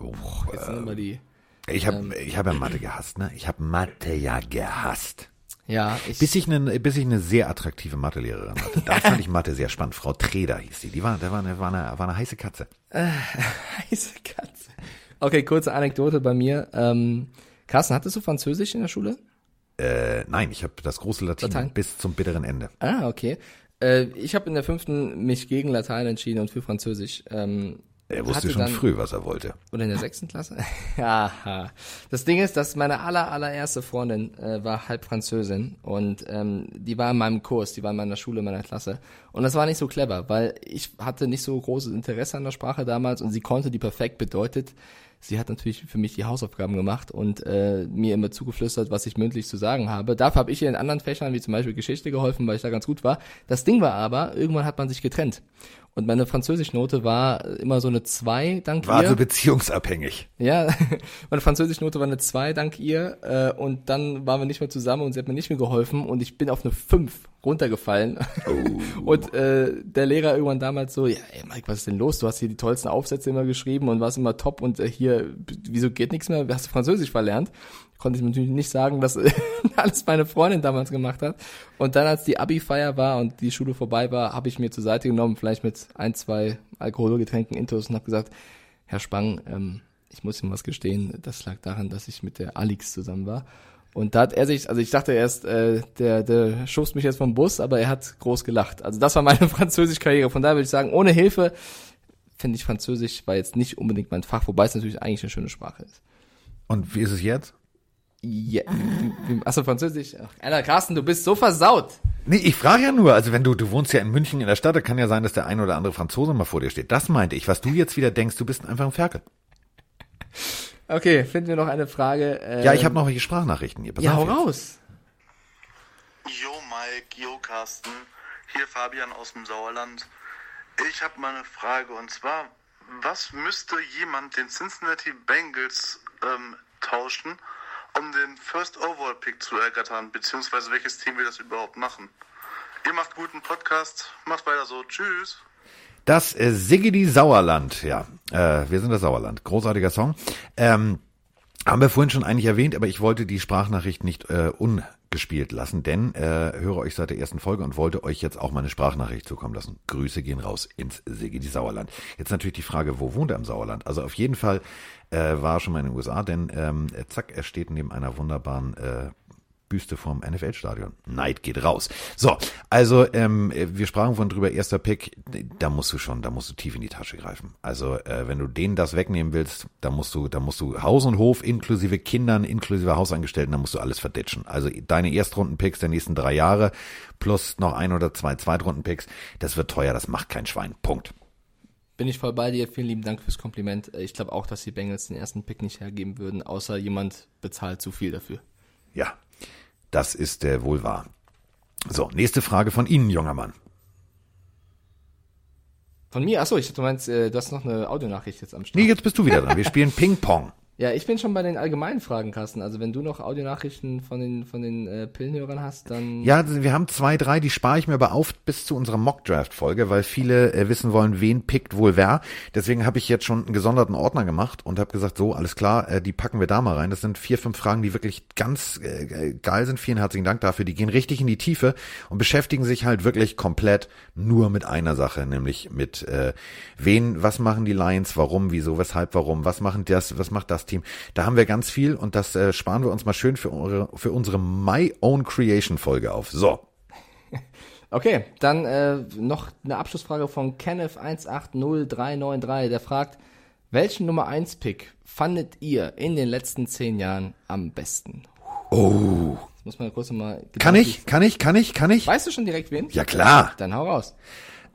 Oh, Jetzt sind immer die. ich habe ich hab ja Mathe gehasst, ne? Ich habe Mathe ja gehasst. Ja, ich. Bis ich eine, bis ich eine sehr attraktive Mathelehrerin hatte. Da fand ich Mathe sehr spannend. Frau Treder hieß sie. Die war, der war eine, war eine, war eine heiße Katze. Heiße Katze. Okay, kurze Anekdote bei mir. Ähm, Carsten, hattest du Französisch in der Schule? Äh, nein, ich habe das große Latein, Latein? bis zum bitteren Ende. Ah, okay. Äh, ich habe in der fünften mich gegen Latein entschieden und für Französisch. Ähm, Er wusste schon dann- früh, was er wollte. Oder in der sechsten Klasse? Aha. Das Ding ist, dass meine aller, allererste Freundin äh, war halb Französin und ähm, die war in meinem Kurs, die war in meiner Schule, in meiner Klasse. Und das war nicht so clever, weil ich hatte nicht so großes Interesse an der Sprache damals und sie konnte die perfekt bedeutet. Sie hat natürlich für mich die Hausaufgaben gemacht und äh, mir immer zugeflüstert, was ich mündlich zu sagen habe. Dafür habe ich ihr in anderen Fächern, wie zum Beispiel Geschichte, geholfen, weil ich da ganz gut war. Das Ding war aber, irgendwann hat man sich getrennt. Und meine Französischnote war immer so eine 2, dank War ihr. also beziehungsabhängig. Ja, meine Französischnote war eine 2 dank ihr äh, und dann waren wir nicht mehr zusammen und sie hat mir nicht mehr geholfen und ich bin auf eine 5 runtergefallen. Und äh, der Lehrer irgendwann damals so, ja, ey Mike, was ist denn los? Du hast hier die tollsten Aufsätze immer geschrieben und warst immer top und äh, hier, wieso geht nichts mehr? Hast du Französisch verlernt? Konnte ich natürlich nicht sagen, äh, alles meine Freundin damals gemacht hat. Und dann, als die Abi-Feier war und die Schule vorbei war, habe ich mir zur Seite genommen, vielleicht mit ein, zwei Alkoholgetränken Intos und habe gesagt, Herr Spang, ähm, ich muss Ihnen was gestehen, das lag daran, dass ich mit der Alix zusammen war. Und da hat er sich, also ich dachte erst, äh, der, der schubst mich jetzt vom Bus, aber er hat groß gelacht. Also das war meine Französischkarriere. Von daher würde ich sagen, ohne Hilfe finde ich Französisch war jetzt nicht unbedingt mein Fach, wobei es natürlich eigentlich eine schöne Sprache ist. Und wie ist es jetzt? Ja, achso, Französisch. Ach, Alter, Carsten, du bist so versaut. Nee, ich frage ja nur, also wenn du, du wohnst ja in München in der Stadt, da kann ja sein, dass der ein oder andere Franzose mal vor dir steht. Das meinte ich. Was du jetzt wieder denkst, du bist einfach ein Ferkel. Okay, finden wir noch eine Frage. Äh, Ja, ich habe noch welche Sprachnachrichten hier. Pass Ja, hau raus. Jo Mike, jo Carsten, hier Fabian aus dem Sauerland. Ich habe mal eine Frage und zwar, was müsste jemand den Cincinnati Bengals ähm, tauschen, um den First Overall Pick zu ergattern, beziehungsweise welches Team will das überhaupt machen? Ihr macht guten Podcast, macht weiter so, tschüss. Das äh, Siggedi Sauerland, ja. Äh, wir sind das Sauerland. Großartiger Song. Ähm, haben wir vorhin schon eigentlich erwähnt, aber ich wollte die Sprachnachricht nicht äh, ungespielt lassen, denn äh, höre euch seit der ersten Folge und wollte euch jetzt auch meine Sprachnachricht zukommen lassen. Grüße gehen raus ins Siggedi Sauerland. Jetzt natürlich die Frage, wo wohnt er im Sauerland? Also auf jeden Fall äh, war er schon mal in den USA, denn ähm, äh, zack, er steht neben einer wunderbaren äh, Büste vom NFL-Stadion. Neid geht raus. So, also ähm, wir sprachen von drüber, erster Pick, da musst du schon, da musst du tief in die Tasche greifen. Also äh, wenn du denen das wegnehmen willst, da musst du, da musst du Haus und Hof inklusive Kindern, inklusive Hausangestellten, da musst du alles verditschen. Also deine Erstrunden-Picks der nächsten drei Jahre plus noch ein oder zwei Zweitrunden-Picks, das wird teuer, das macht kein Schwein. Punkt. Bin ich voll bei dir. Vielen lieben Dank fürs Kompliment. Ich glaube auch, dass die Bengals den ersten Pick nicht hergeben würden, außer jemand bezahlt zu viel dafür. Ja, das ist äh, wohl wahr. So, nächste Frage von Ihnen, junger Mann. Von mir? Achso, ich dachte, du meinst, äh, du hast noch eine Audionachricht jetzt am Start. Nee, jetzt bist du wieder dran. Wir spielen Ping-Pong. Ja, ich bin schon bei den allgemeinen Fragen, Carsten. Also wenn du noch Audionachrichten von den, von den äh, Pillenhörern hast, dann... Ja, wir haben zwei, drei, die spare ich mir aber auf bis zu unserer Mock-Draft-Folge, weil viele äh, wissen wollen, wen pickt wohl wer. Deswegen habe ich jetzt schon einen gesonderten Ordner gemacht und habe gesagt, so, alles klar, äh, die packen wir da mal rein. Das sind vier, fünf Fragen, die wirklich ganz äh, geil sind. Vielen herzlichen Dank dafür. Die gehen richtig in die Tiefe und beschäftigen sich halt wirklich komplett nur mit einer Sache, nämlich mit äh, wen, was machen die Lions, warum, wieso, weshalb, warum, was machen das, was macht das Team. Da haben wir ganz viel und das äh, sparen wir uns mal schön für, eure, für unsere My Own Creation Folge auf. So. Okay, dann äh, noch eine Abschlussfrage von Kenneth180393, der fragt, welchen Nummer 1 Pick fandet ihr in den letzten zehn Jahren am besten? Oh. Das muss man kurz mal... Kann ich, kann ich, kann ich, kann ich? Weißt du schon direkt wen? Ja klar. Dann hau raus.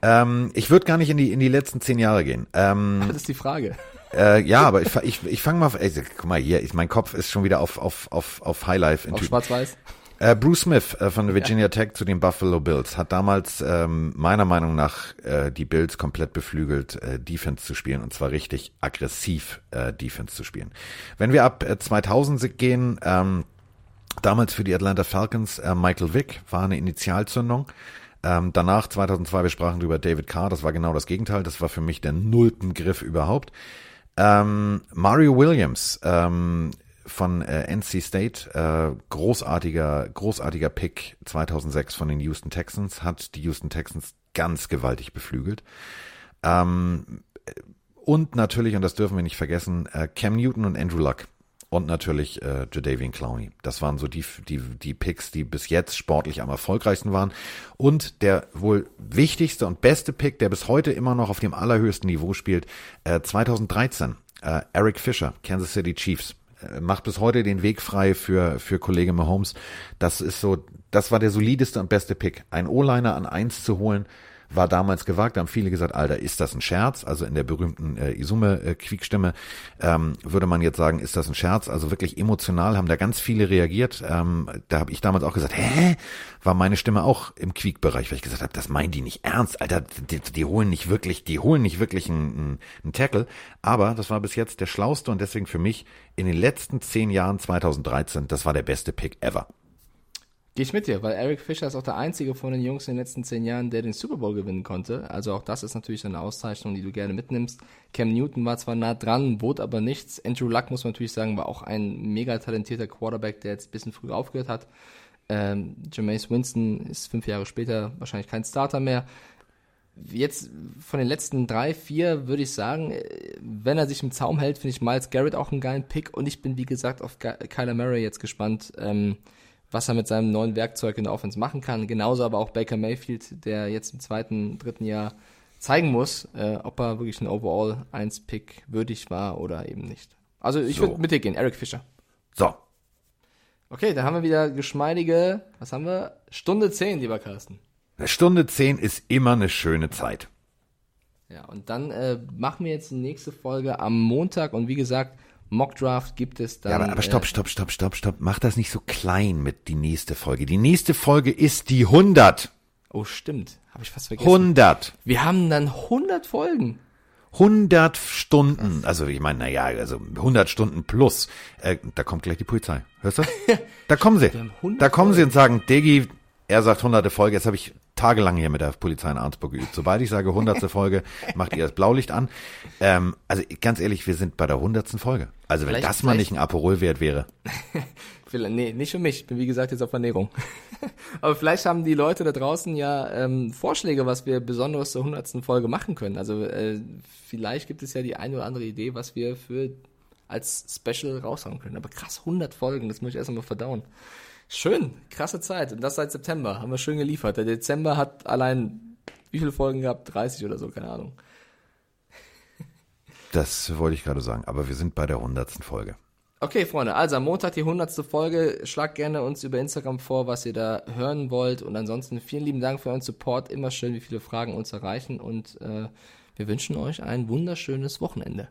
Ähm, ich würde gar nicht in die in die letzten zehn Jahre gehen. Ähm, Das ist die Frage. Äh, ja, aber ich ich, ich fange mal. Ey, guck mal hier, ich, mein Kopf ist schon wieder auf auf auf auf Highlife in Auf schwarz-weiß. Äh, Bruce Smith äh, von Virginia Tech zu den Buffalo Bills hat damals ähm, meiner Meinung nach äh, die Bills komplett beflügelt, äh, Defense zu spielen und zwar richtig aggressiv äh, Defense zu spielen. Wenn wir ab äh, 2000 gehen, ähm, damals für die Atlanta Falcons, äh, Michael Vick war eine Initialzündung. Ähm, danach 2002, wir sprachen über David Carr, das war genau das Gegenteil, das war für mich der nullten Griff überhaupt. Ähm, Mario Williams ähm, von äh, NC State, äh, großartiger, großartiger Pick 2006 von den Houston Texans, hat die Houston Texans ganz gewaltig beflügelt. Ähm, und natürlich, und das dürfen wir nicht vergessen, äh, Cam Newton und Andrew Luck. Und natürlich äh, Jadavian Clowney. Das waren so die, die, die Picks, die bis jetzt sportlich am erfolgreichsten waren. Und der wohl wichtigste und beste Pick, der bis heute immer noch auf dem allerhöchsten Niveau spielt, äh, 2013, äh, Eric Fisher, Kansas City Chiefs äh, macht bis heute den Weg frei für, für Kollege Mahomes. Das ist so, das war der solideste und beste Pick. Ein O-Liner an eins zu holen, war damals gewagt. Da haben viele gesagt, Alter, ist das ein Scherz? Also in der berühmten äh, Isume-Quiekstimme ähm, würde man jetzt sagen, ist das ein Scherz? Also wirklich emotional haben da ganz viele reagiert. Ähm, da habe ich damals auch gesagt, hä? War meine Stimme auch im Quiek-Bereich, weil ich gesagt habe, das meinen die nicht ernst, Alter, die, die holen nicht wirklich, die holen nicht wirklich einen, einen, einen Tackle. Aber das war bis jetzt der schlauste und deswegen für mich in den letzten zehn Jahren 2013, das war der beste Pick ever. Gehe ich mit dir, weil Eric Fischer ist auch der einzige von den Jungs in den letzten zehn Jahren, der den Super Bowl gewinnen konnte. Also auch das ist natürlich eine Auszeichnung, die du gerne mitnimmst. Cam Newton war zwar nah dran, bot aber nichts. Andrew Luck, muss man natürlich sagen, war auch ein mega talentierter Quarterback, der jetzt ein bisschen früher aufgehört hat. Ähm, Jameis Winston ist fünf Jahre später wahrscheinlich kein Starter mehr. Jetzt von den letzten drei, vier würde ich sagen, wenn er sich im Zaum hält, finde ich Miles Garrett auch einen geilen Pick und ich bin wie gesagt auf Kyler Murray jetzt gespannt. Ähm, was er mit seinem neuen Werkzeug in der Offense machen kann. Genauso aber auch Baker Mayfield, der jetzt im zweiten, dritten Jahr zeigen muss, äh, ob er wirklich ein Overall 1 Pick würdig war oder eben nicht. Also ich so. würde mit dir gehen, Eric Fischer. So. Okay, da haben wir wieder geschmeidige, was haben wir? Stunde 10, lieber Carsten. Eine Stunde 10 ist immer eine schöne Zeit. Ja, und dann äh, machen wir jetzt die nächste Folge am Montag und wie gesagt, Mockdraft gibt es dann. Ja, aber, aber stopp, äh, stopp, stopp, stopp, stopp. Mach das nicht so klein mit die nächste Folge. Die nächste Folge ist die 100. Oh, stimmt. Habe ich fast vergessen. 100. Wir haben dann 100 Folgen. 100 Stunden, also ich meine, naja, also 100 Stunden plus. Äh, da kommt gleich die Polizei. Hörst du? Da kommen sie. Da kommen sie und sagen, Degi, er sagt hunderte Folge, jetzt habe ich tagelang hier mit der Polizei in Arnsburg geübt. Sobald ich sage hundertste Folge, macht ihr das Blaulicht an. Ähm, also ganz ehrlich, wir sind bei der hundertsten Folge. Also wenn vielleicht, das mal nicht ein Aperol-Wert wäre. nee, nicht für mich. Ich bin wie gesagt jetzt auf Ernährung. Aber vielleicht haben die Leute da draußen ja ähm, Vorschläge, was wir besonderes zur hundertsten Folge machen können. Also äh, vielleicht gibt es ja die eine oder andere Idee, was wir für als Special raushauen können. Aber krass, 100 Folgen, das muss ich erst einmal verdauen. Schön, krasse Zeit. Und das seit September. Haben wir schön geliefert. Der Dezember hat allein wie viele Folgen gehabt? 30 oder so, keine Ahnung. Das wollte ich gerade sagen, aber wir sind bei der 100. Folge. Okay, Freunde, also am Montag die 100. Folge. Schlagt gerne uns über Instagram vor, was ihr da hören wollt. Und ansonsten vielen lieben Dank für euren Support. Immer schön, wie viele Fragen uns erreichen. Und äh, wir wünschen euch ein wunderschönes Wochenende.